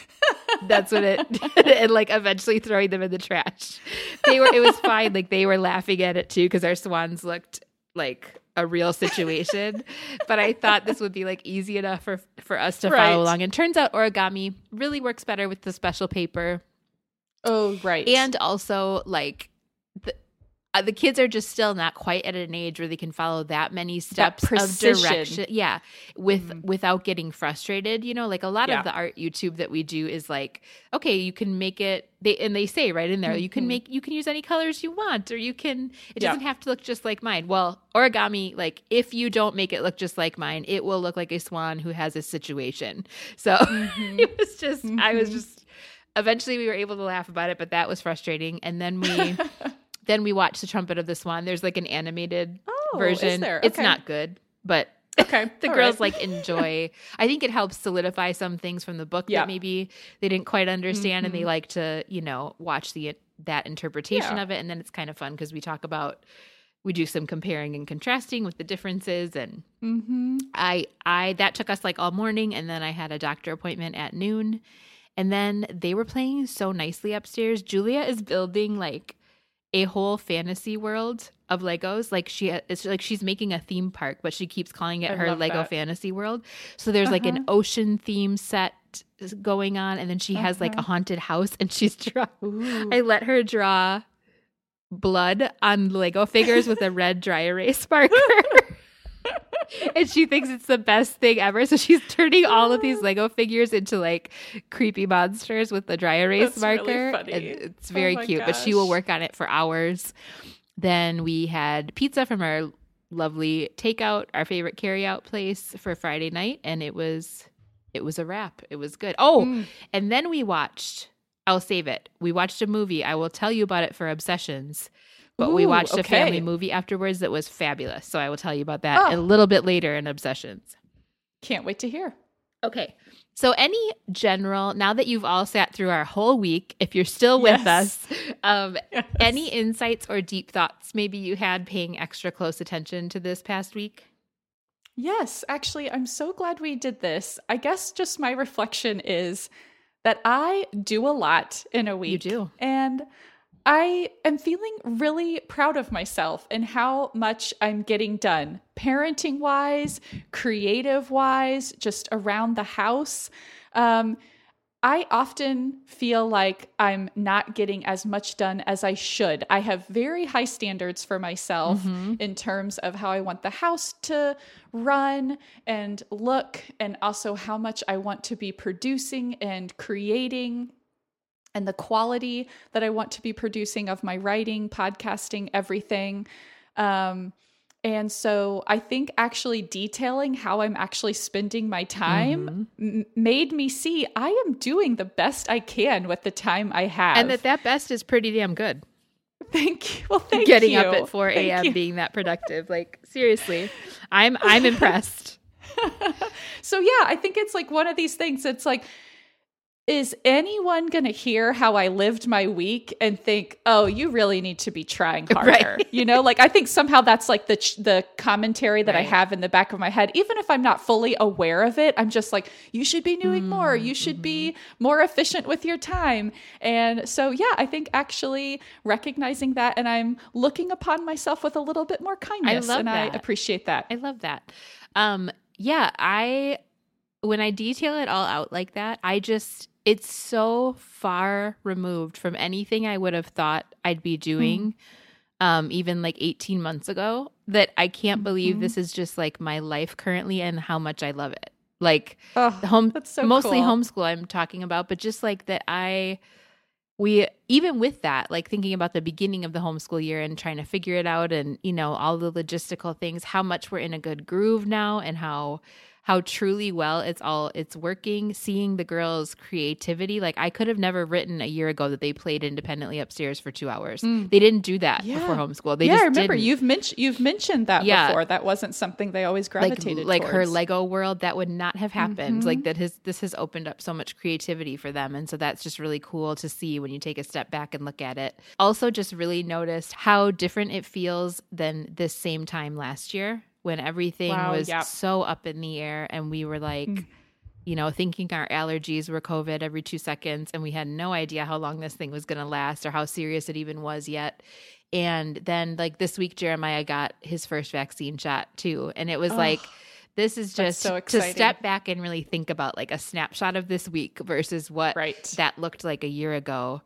S1: that's what it and like eventually throwing them in the trash. They were it was fine like they were laughing at it too because our swans looked like a real situation. but I thought this would be like easy enough for for us to
S2: Right.
S1: follow along. And turns out origami really works better with the special paper
S2: Oh, right.
S1: and also like the, uh, the kids are just still not quite at an age where they can follow that many steps of direction yeah with
S2: Mhm.
S1: without getting frustrated you know like a lot
S2: Yeah.
S1: of the art youtube that we do is like okay you can make it they and they say right in there you can
S2: Mhm.
S1: make you can use any colors you want or you can it doesn't have to look just like mine well origami like if you don't make it look just like mine it will look like a swan who has a situation so
S2: Mhm.
S1: it was just i was
S2: Mhm.
S1: just eventually we were able to laugh about it but that was frustrating and then we then we watched the trumpet of the swan there's like an animated
S2: oh,
S1: version
S2: Is there?
S1: it's not good but
S2: Okay.
S1: the
S2: all
S1: girls
S2: right.
S1: like enjoy i think it helps solidify some things from the book
S2: Yeah.
S1: that maybe they didn't quite understand and they
S2: Mhm.
S1: like to you know watch the that interpretation
S2: Yeah.
S1: of it and then it's kind of fun because we talk about we do some comparing and contrasting with the differences and
S2: Mhm.
S1: I I that took us like all morning and then I had a doctor appointment at noon. And then they were playing so nicely upstairs. Julia is building like a whole fantasy world of Legos. Like she it's like she's making a theme park, but she keeps calling it
S2: I
S1: her Lego
S2: that.
S1: fantasy world. So there's like an
S2: Uh-huh.
S1: ocean theme set going on and then she has like a
S2: Uh-huh.
S1: haunted house and she's draw
S2: Ooh.
S1: I let her draw blood on Lego figures with a red dry erase marker. and she thinks it's the best thing ever. So she's turning all of these Lego figures into like creepy monsters with the dry erase
S2: That's really
S1: marker.
S2: funny.
S1: And it's
S2: Oh
S1: very
S2: my
S1: cute, but she will work on it for hours. Then we had pizza from our lovely takeout, our favorite carryout place for Friday night, and it was it was a wrap. It was good. Oh,
S2: Mm.
S1: and then we watched, I'll save it. We watched a movie. I will tell you about it for Obsessions. But we
S2: Ooh,
S1: watched a family movie afterwards that was fabulous. So I will tell you about that
S2: Oh.
S1: a little bit later in Obsessions.
S2: Can't wait to hear.
S1: Okay. So, any general, now that you've all sat through our whole week, if you're still with
S2: Yes.
S1: us, um,
S2: Yes.
S1: any insights or deep thoughts maybe you had paying extra close attention to this past week?
S2: Yes, actually, I'm so glad we did this. I guess just my reflection is that I do a lot in a week.
S1: You do.
S2: And I am feeling really proud of myself and how much I'm getting done, parenting wise, creative wise, just around the house. Um, I often feel like I'm not getting as much done as I should. I have very high standards for myself
S1: Mhm.
S2: in terms of how I want the house to run and look, and also how much I want to be producing and creating, and the quality that I want to be producing of my writing, podcasting, everything. Um, and so I think actually detailing how I'm actually spending my time
S1: Mm-hmm.
S2: m- made me see I am doing the best I can with the time I have.
S1: And that that best is pretty damn good.
S2: thank you. Well, thank you.
S1: Getting
S2: you.
S1: up at 4 a.m. being that productive. Like, seriously, I'm I'm impressed.
S2: so yeah, I think it's like one of these things. It's like, is anyone going to hear how I lived my week and think, "Oh, you really need to be trying harder"?
S1: Right.
S2: You know, like I think somehow that's like the ch- the commentary that I have in the back of my head, even if I'm not fully aware of it. I'm just like, you should be doing more. You should be
S1: Mm-hmm.
S2: more efficient with your time. And so, yeah, I think actually recognizing that, and I'm looking upon myself with a little bit more kindness,
S1: love
S2: and I appreciate that.
S1: I love that. Um, yeah, I when I detail it all out like that, I just it's so far removed from anything I would have thought I'd be doing um even like 18 months ago that I can't believe
S2: Mhm.
S1: this is just like my life currently and how much I love it. Like
S2: Oh,
S1: home
S2: so
S1: mostly
S2: cool.
S1: homeschool I'm talking about, but just like that I we even with that, like thinking about the beginning of the homeschool year and trying to figure it out and you know all the logistical things, how much we're in a good groove now and how how truly well it's all it's working seeing the girls creativity like i could have never written a year ago that they played independently upstairs for two hours they didn't do that
S2: Yeah.
S1: before homeschool they
S2: yeah,
S1: just
S2: I remember
S1: didn't.
S2: you've mentioned you've mentioned that
S1: Yeah.
S2: before. That wasn't something they always gravitated
S1: like her.
S2: Mm-hmm.
S1: lego world that would not have happened like that has this has opened up so much creativity for them and so that's just really cool to see when you take a step back and look at it also just really noticed how different it feels than this same time last year when everything
S2: Wow,
S1: was
S2: yep.
S1: so up in the air and we were like
S2: Mm.
S1: you know, thinking our allergies were COVID every two seconds, and we had no idea how long this thing was going to last or how serious it even was yet. And then, like this week, Jeremiah got his first vaccine shot too, and it was like, this is just
S2: so
S1: to step back and really think about like a snapshot of this week versus what
S2: Right.
S1: that looked like a year ago.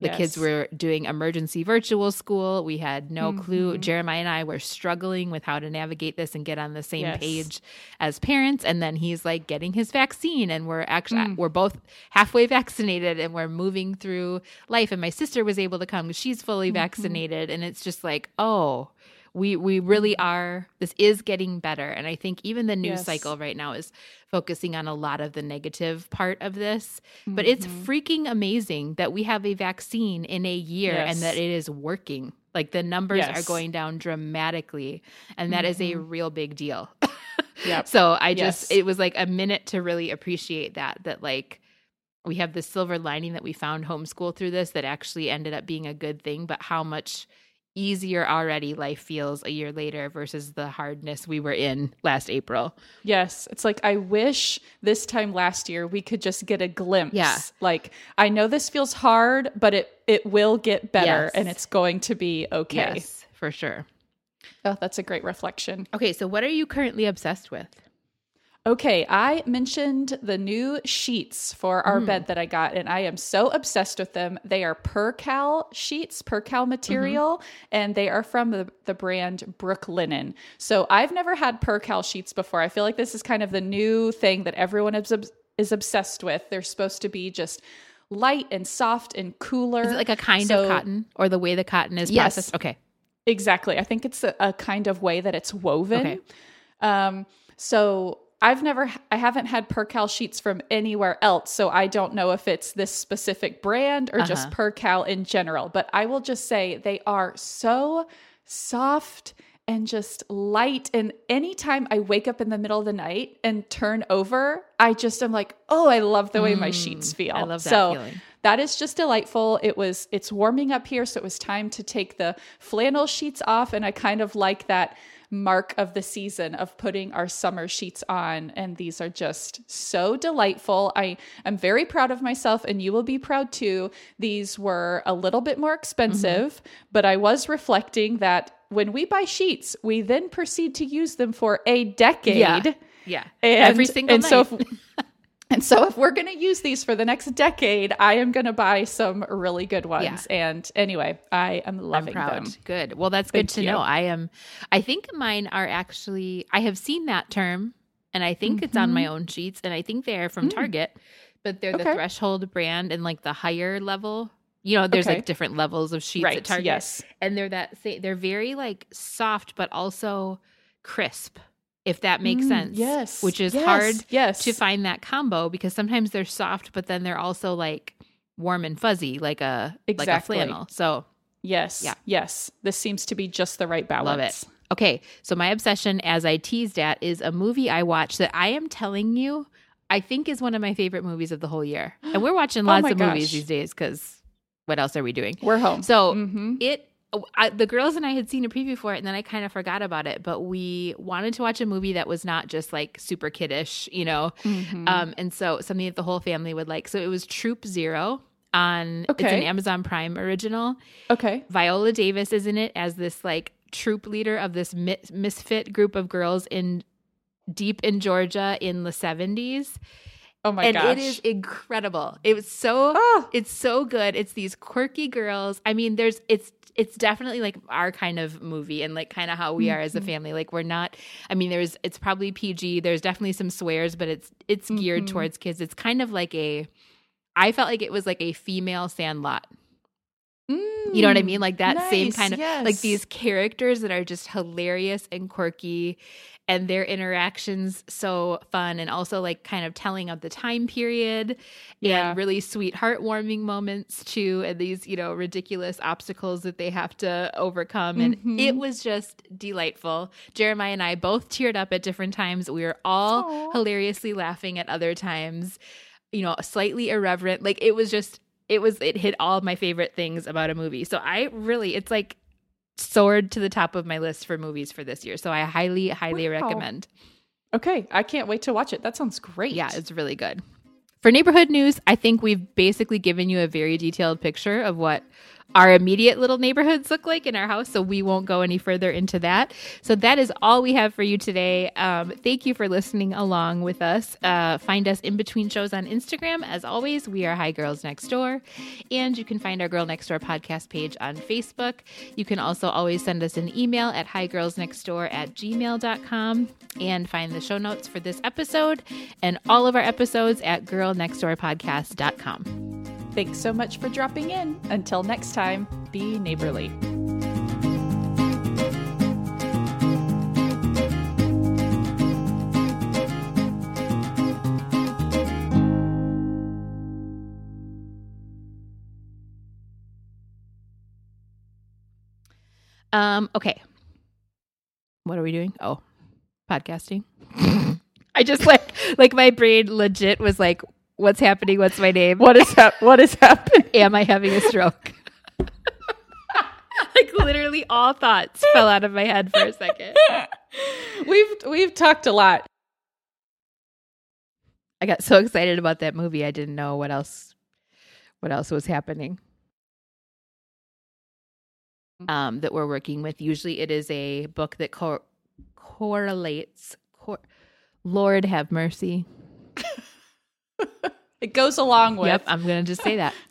S1: The kids were doing emergency virtual school. We had no clue.
S2: Mm-hmm.
S1: Jeremiah and I were struggling with how to navigate this and get on the same
S2: Yes.
S1: page as parents. And then he's like getting his vaccine, and we're actually
S2: Mm.
S1: we're both halfway vaccinated, and we're moving through life. And my sister was able to come; she's fully
S2: Mm-hmm.
S1: vaccinated, and it's just like, oh, we we really
S2: Mm-hmm.
S1: are. This is getting better, and I think even the news
S2: Yes.
S1: cycle right now is focusing on a lot of the negative part of this. But it's
S2: Mm-hmm.
S1: freaking amazing that we have a vaccine in a year and that it is working. Like the numbers are going down dramatically, and that is a
S2: Mm-hmm.
S1: real big deal.
S2: Yep.
S1: So I just,
S2: Yes.
S1: it was like a minute to really appreciate that, that like we have this silver lining that we found homeschool through this that actually ended up being a good thing, but how much easier already life feels a year later versus the hardness we were in last April.
S2: Yes, it's like I wish this time last year we could just get a glimpse.
S1: Yeah.
S2: Like I know this feels hard, but it it will get better
S1: Yes.
S2: and it's going to be okay.
S1: Yes, for sure.
S2: Oh, that's a great reflection.
S1: Okay, so what are you currently obsessed with?
S2: Okay, I mentioned the new sheets for our bed that I got, and I am so obsessed with them. They are percale sheets, percale material, and they are from the, the brand Brooklinen. So I've never had percale sheets before. I feel like this is kind of the new thing that everyone is, is obsessed with. They're supposed to be just light and soft and cooler.
S1: Is it like a kind
S2: So-
S1: of cotton or the way the cotton is
S2: Yes.
S1: processed? Okay.
S2: Exactly. I think it's a, a kind of way that it's woven.
S1: Okay.
S2: Um, so I've never, I haven't had percale sheets from anywhere else. So I don't know if it's this specific brand or just
S1: Uh-huh.
S2: percale in general. But I will just say they are so soft and just light. And anytime I wake up in the middle of the night and turn over, I just am like, oh, I love the way my sheets feel.
S1: Mm, I love that
S2: so
S1: feeling.
S2: that is just delightful. It was it's warming up here, so it was time to take the flannel sheets off, and I kind of like that mark of the season of putting our summer sheets on and these are just so delightful i am very proud of myself and you will be proud too these were a little bit more expensive mm-hmm. but i was reflecting that when we buy sheets we then proceed to use them for a decade
S1: Yeah. Yeah.
S2: and,
S1: Every single
S2: and
S1: night.
S2: so if, and so if we're going to use these for the next decade i am going to buy some really good ones and anyway i am loving them
S1: Good. Well, that's
S2: Thank
S1: good to
S2: you.
S1: know. I am. I think mine are actually. I have seen that term, and I think it's on my own sheets, and I think they are from Target, but they're the
S2: Mm-hmm. Mm. Okay.
S1: Threshold brand and like the higher level. You know, there's
S2: Okay.
S1: like different levels of sheets
S2: right
S1: at Target,
S2: yes
S1: and they're that. They're very like soft, but also crisp. If that makes
S2: Mm,
S1: sense.
S2: yes
S1: Which is
S2: Yes,
S1: hard
S2: yes
S1: to find that combo because sometimes they're soft, but then they're also like warm and fuzzy, like a like a
S2: Exactly.
S1: flannel. So
S2: yes
S1: Yeah.
S2: yes this seems to be just the right balance
S1: Love it. Okay, so my obsession, as I teased at, is a movie I watched that I am telling you, I think is one of my favorite movies of the whole year. And we're watching lots
S2: my
S1: of movies these days because what else are we doing?
S2: we're home
S1: So
S2: Mhm.
S1: it, I, the girls and I had seen a preview for it, and then I kind of forgot about it. But we wanted to watch a movie that was not just like super kiddish, you know.
S2: Mhm.
S1: Um, and so something that the whole family would like. So it was Troop Zero on. It's an Amazon Prime original.
S2: okay
S1: Viola Davis is in it as this like troop leader of this mi- misfit group of girls in deep in Georgia in the 70s.
S2: oh my
S1: and
S2: gosh
S1: it is incredible. It was so
S2: Oh.
S1: it's so good. It's these quirky girls. I mean, there's it's it's definitely like our kind of movie and like kind of how we are as a family. Like we're not I mean, there's it's probably PG. There's definitely some swears, but it's it's geared
S2: Mhm.
S1: towards kids. It's kind of like a I felt like it was like a female Sandlot.
S2: Mm,
S1: You know what I mean? Like that same kind of like these characters that are just hilarious and quirky and their interactions so fun and also like kind of telling of the time period
S2: Yeah.
S1: and really sweet heartwarming moments too and these you know ridiculous obstacles that they have to overcome and
S2: Mhm.
S1: it was just delightful jeremiah and i both teared up at different times we were all
S2: Aw.
S1: hilariously laughing at other times you know slightly irreverent like it was just it was it hit all of my favorite things about a movie so i really it's like soared to the top of my list for movies for this year so i highly highly
S2: Wow.
S1: recommend
S2: Okay, I can't wait to watch it. That sounds great.
S1: yeah, it's really good. For neighborhood news, I think we've basically given you a very detailed picture of what our immediate little neighborhoods look like in our house, so we won't go any further into that. So that is all we have for you today. Um, thank you for listening along with us. Uh, find us in between shows on Instagram. As always, we are Hi Girls Next Door, and you can find our Girl Next Door podcast page on Facebook. You can also always send us an email at higirlsnextdoor at gmail.com and find the show notes for this episode and all of our episodes at girlnextdoorpodcast.com.
S2: Thanks so much for dropping in. Until next time, be neighborly.
S1: Um, okay. What are we doing? Oh, podcasting. I just like like my brain legit was like, what's happening? What's my name?
S2: What is hap- What is happening?
S1: Am I having a stroke? like literally all thoughts fell out of my head for a second.
S2: We've we've talked a lot.
S1: I got so excited about that movie I didn't know what else what else was happening. Um, that we're working with. Usually it is a book that co- correlates cor- Lord have mercy.
S2: It goes along with.
S1: Yep, I'm going to just say that.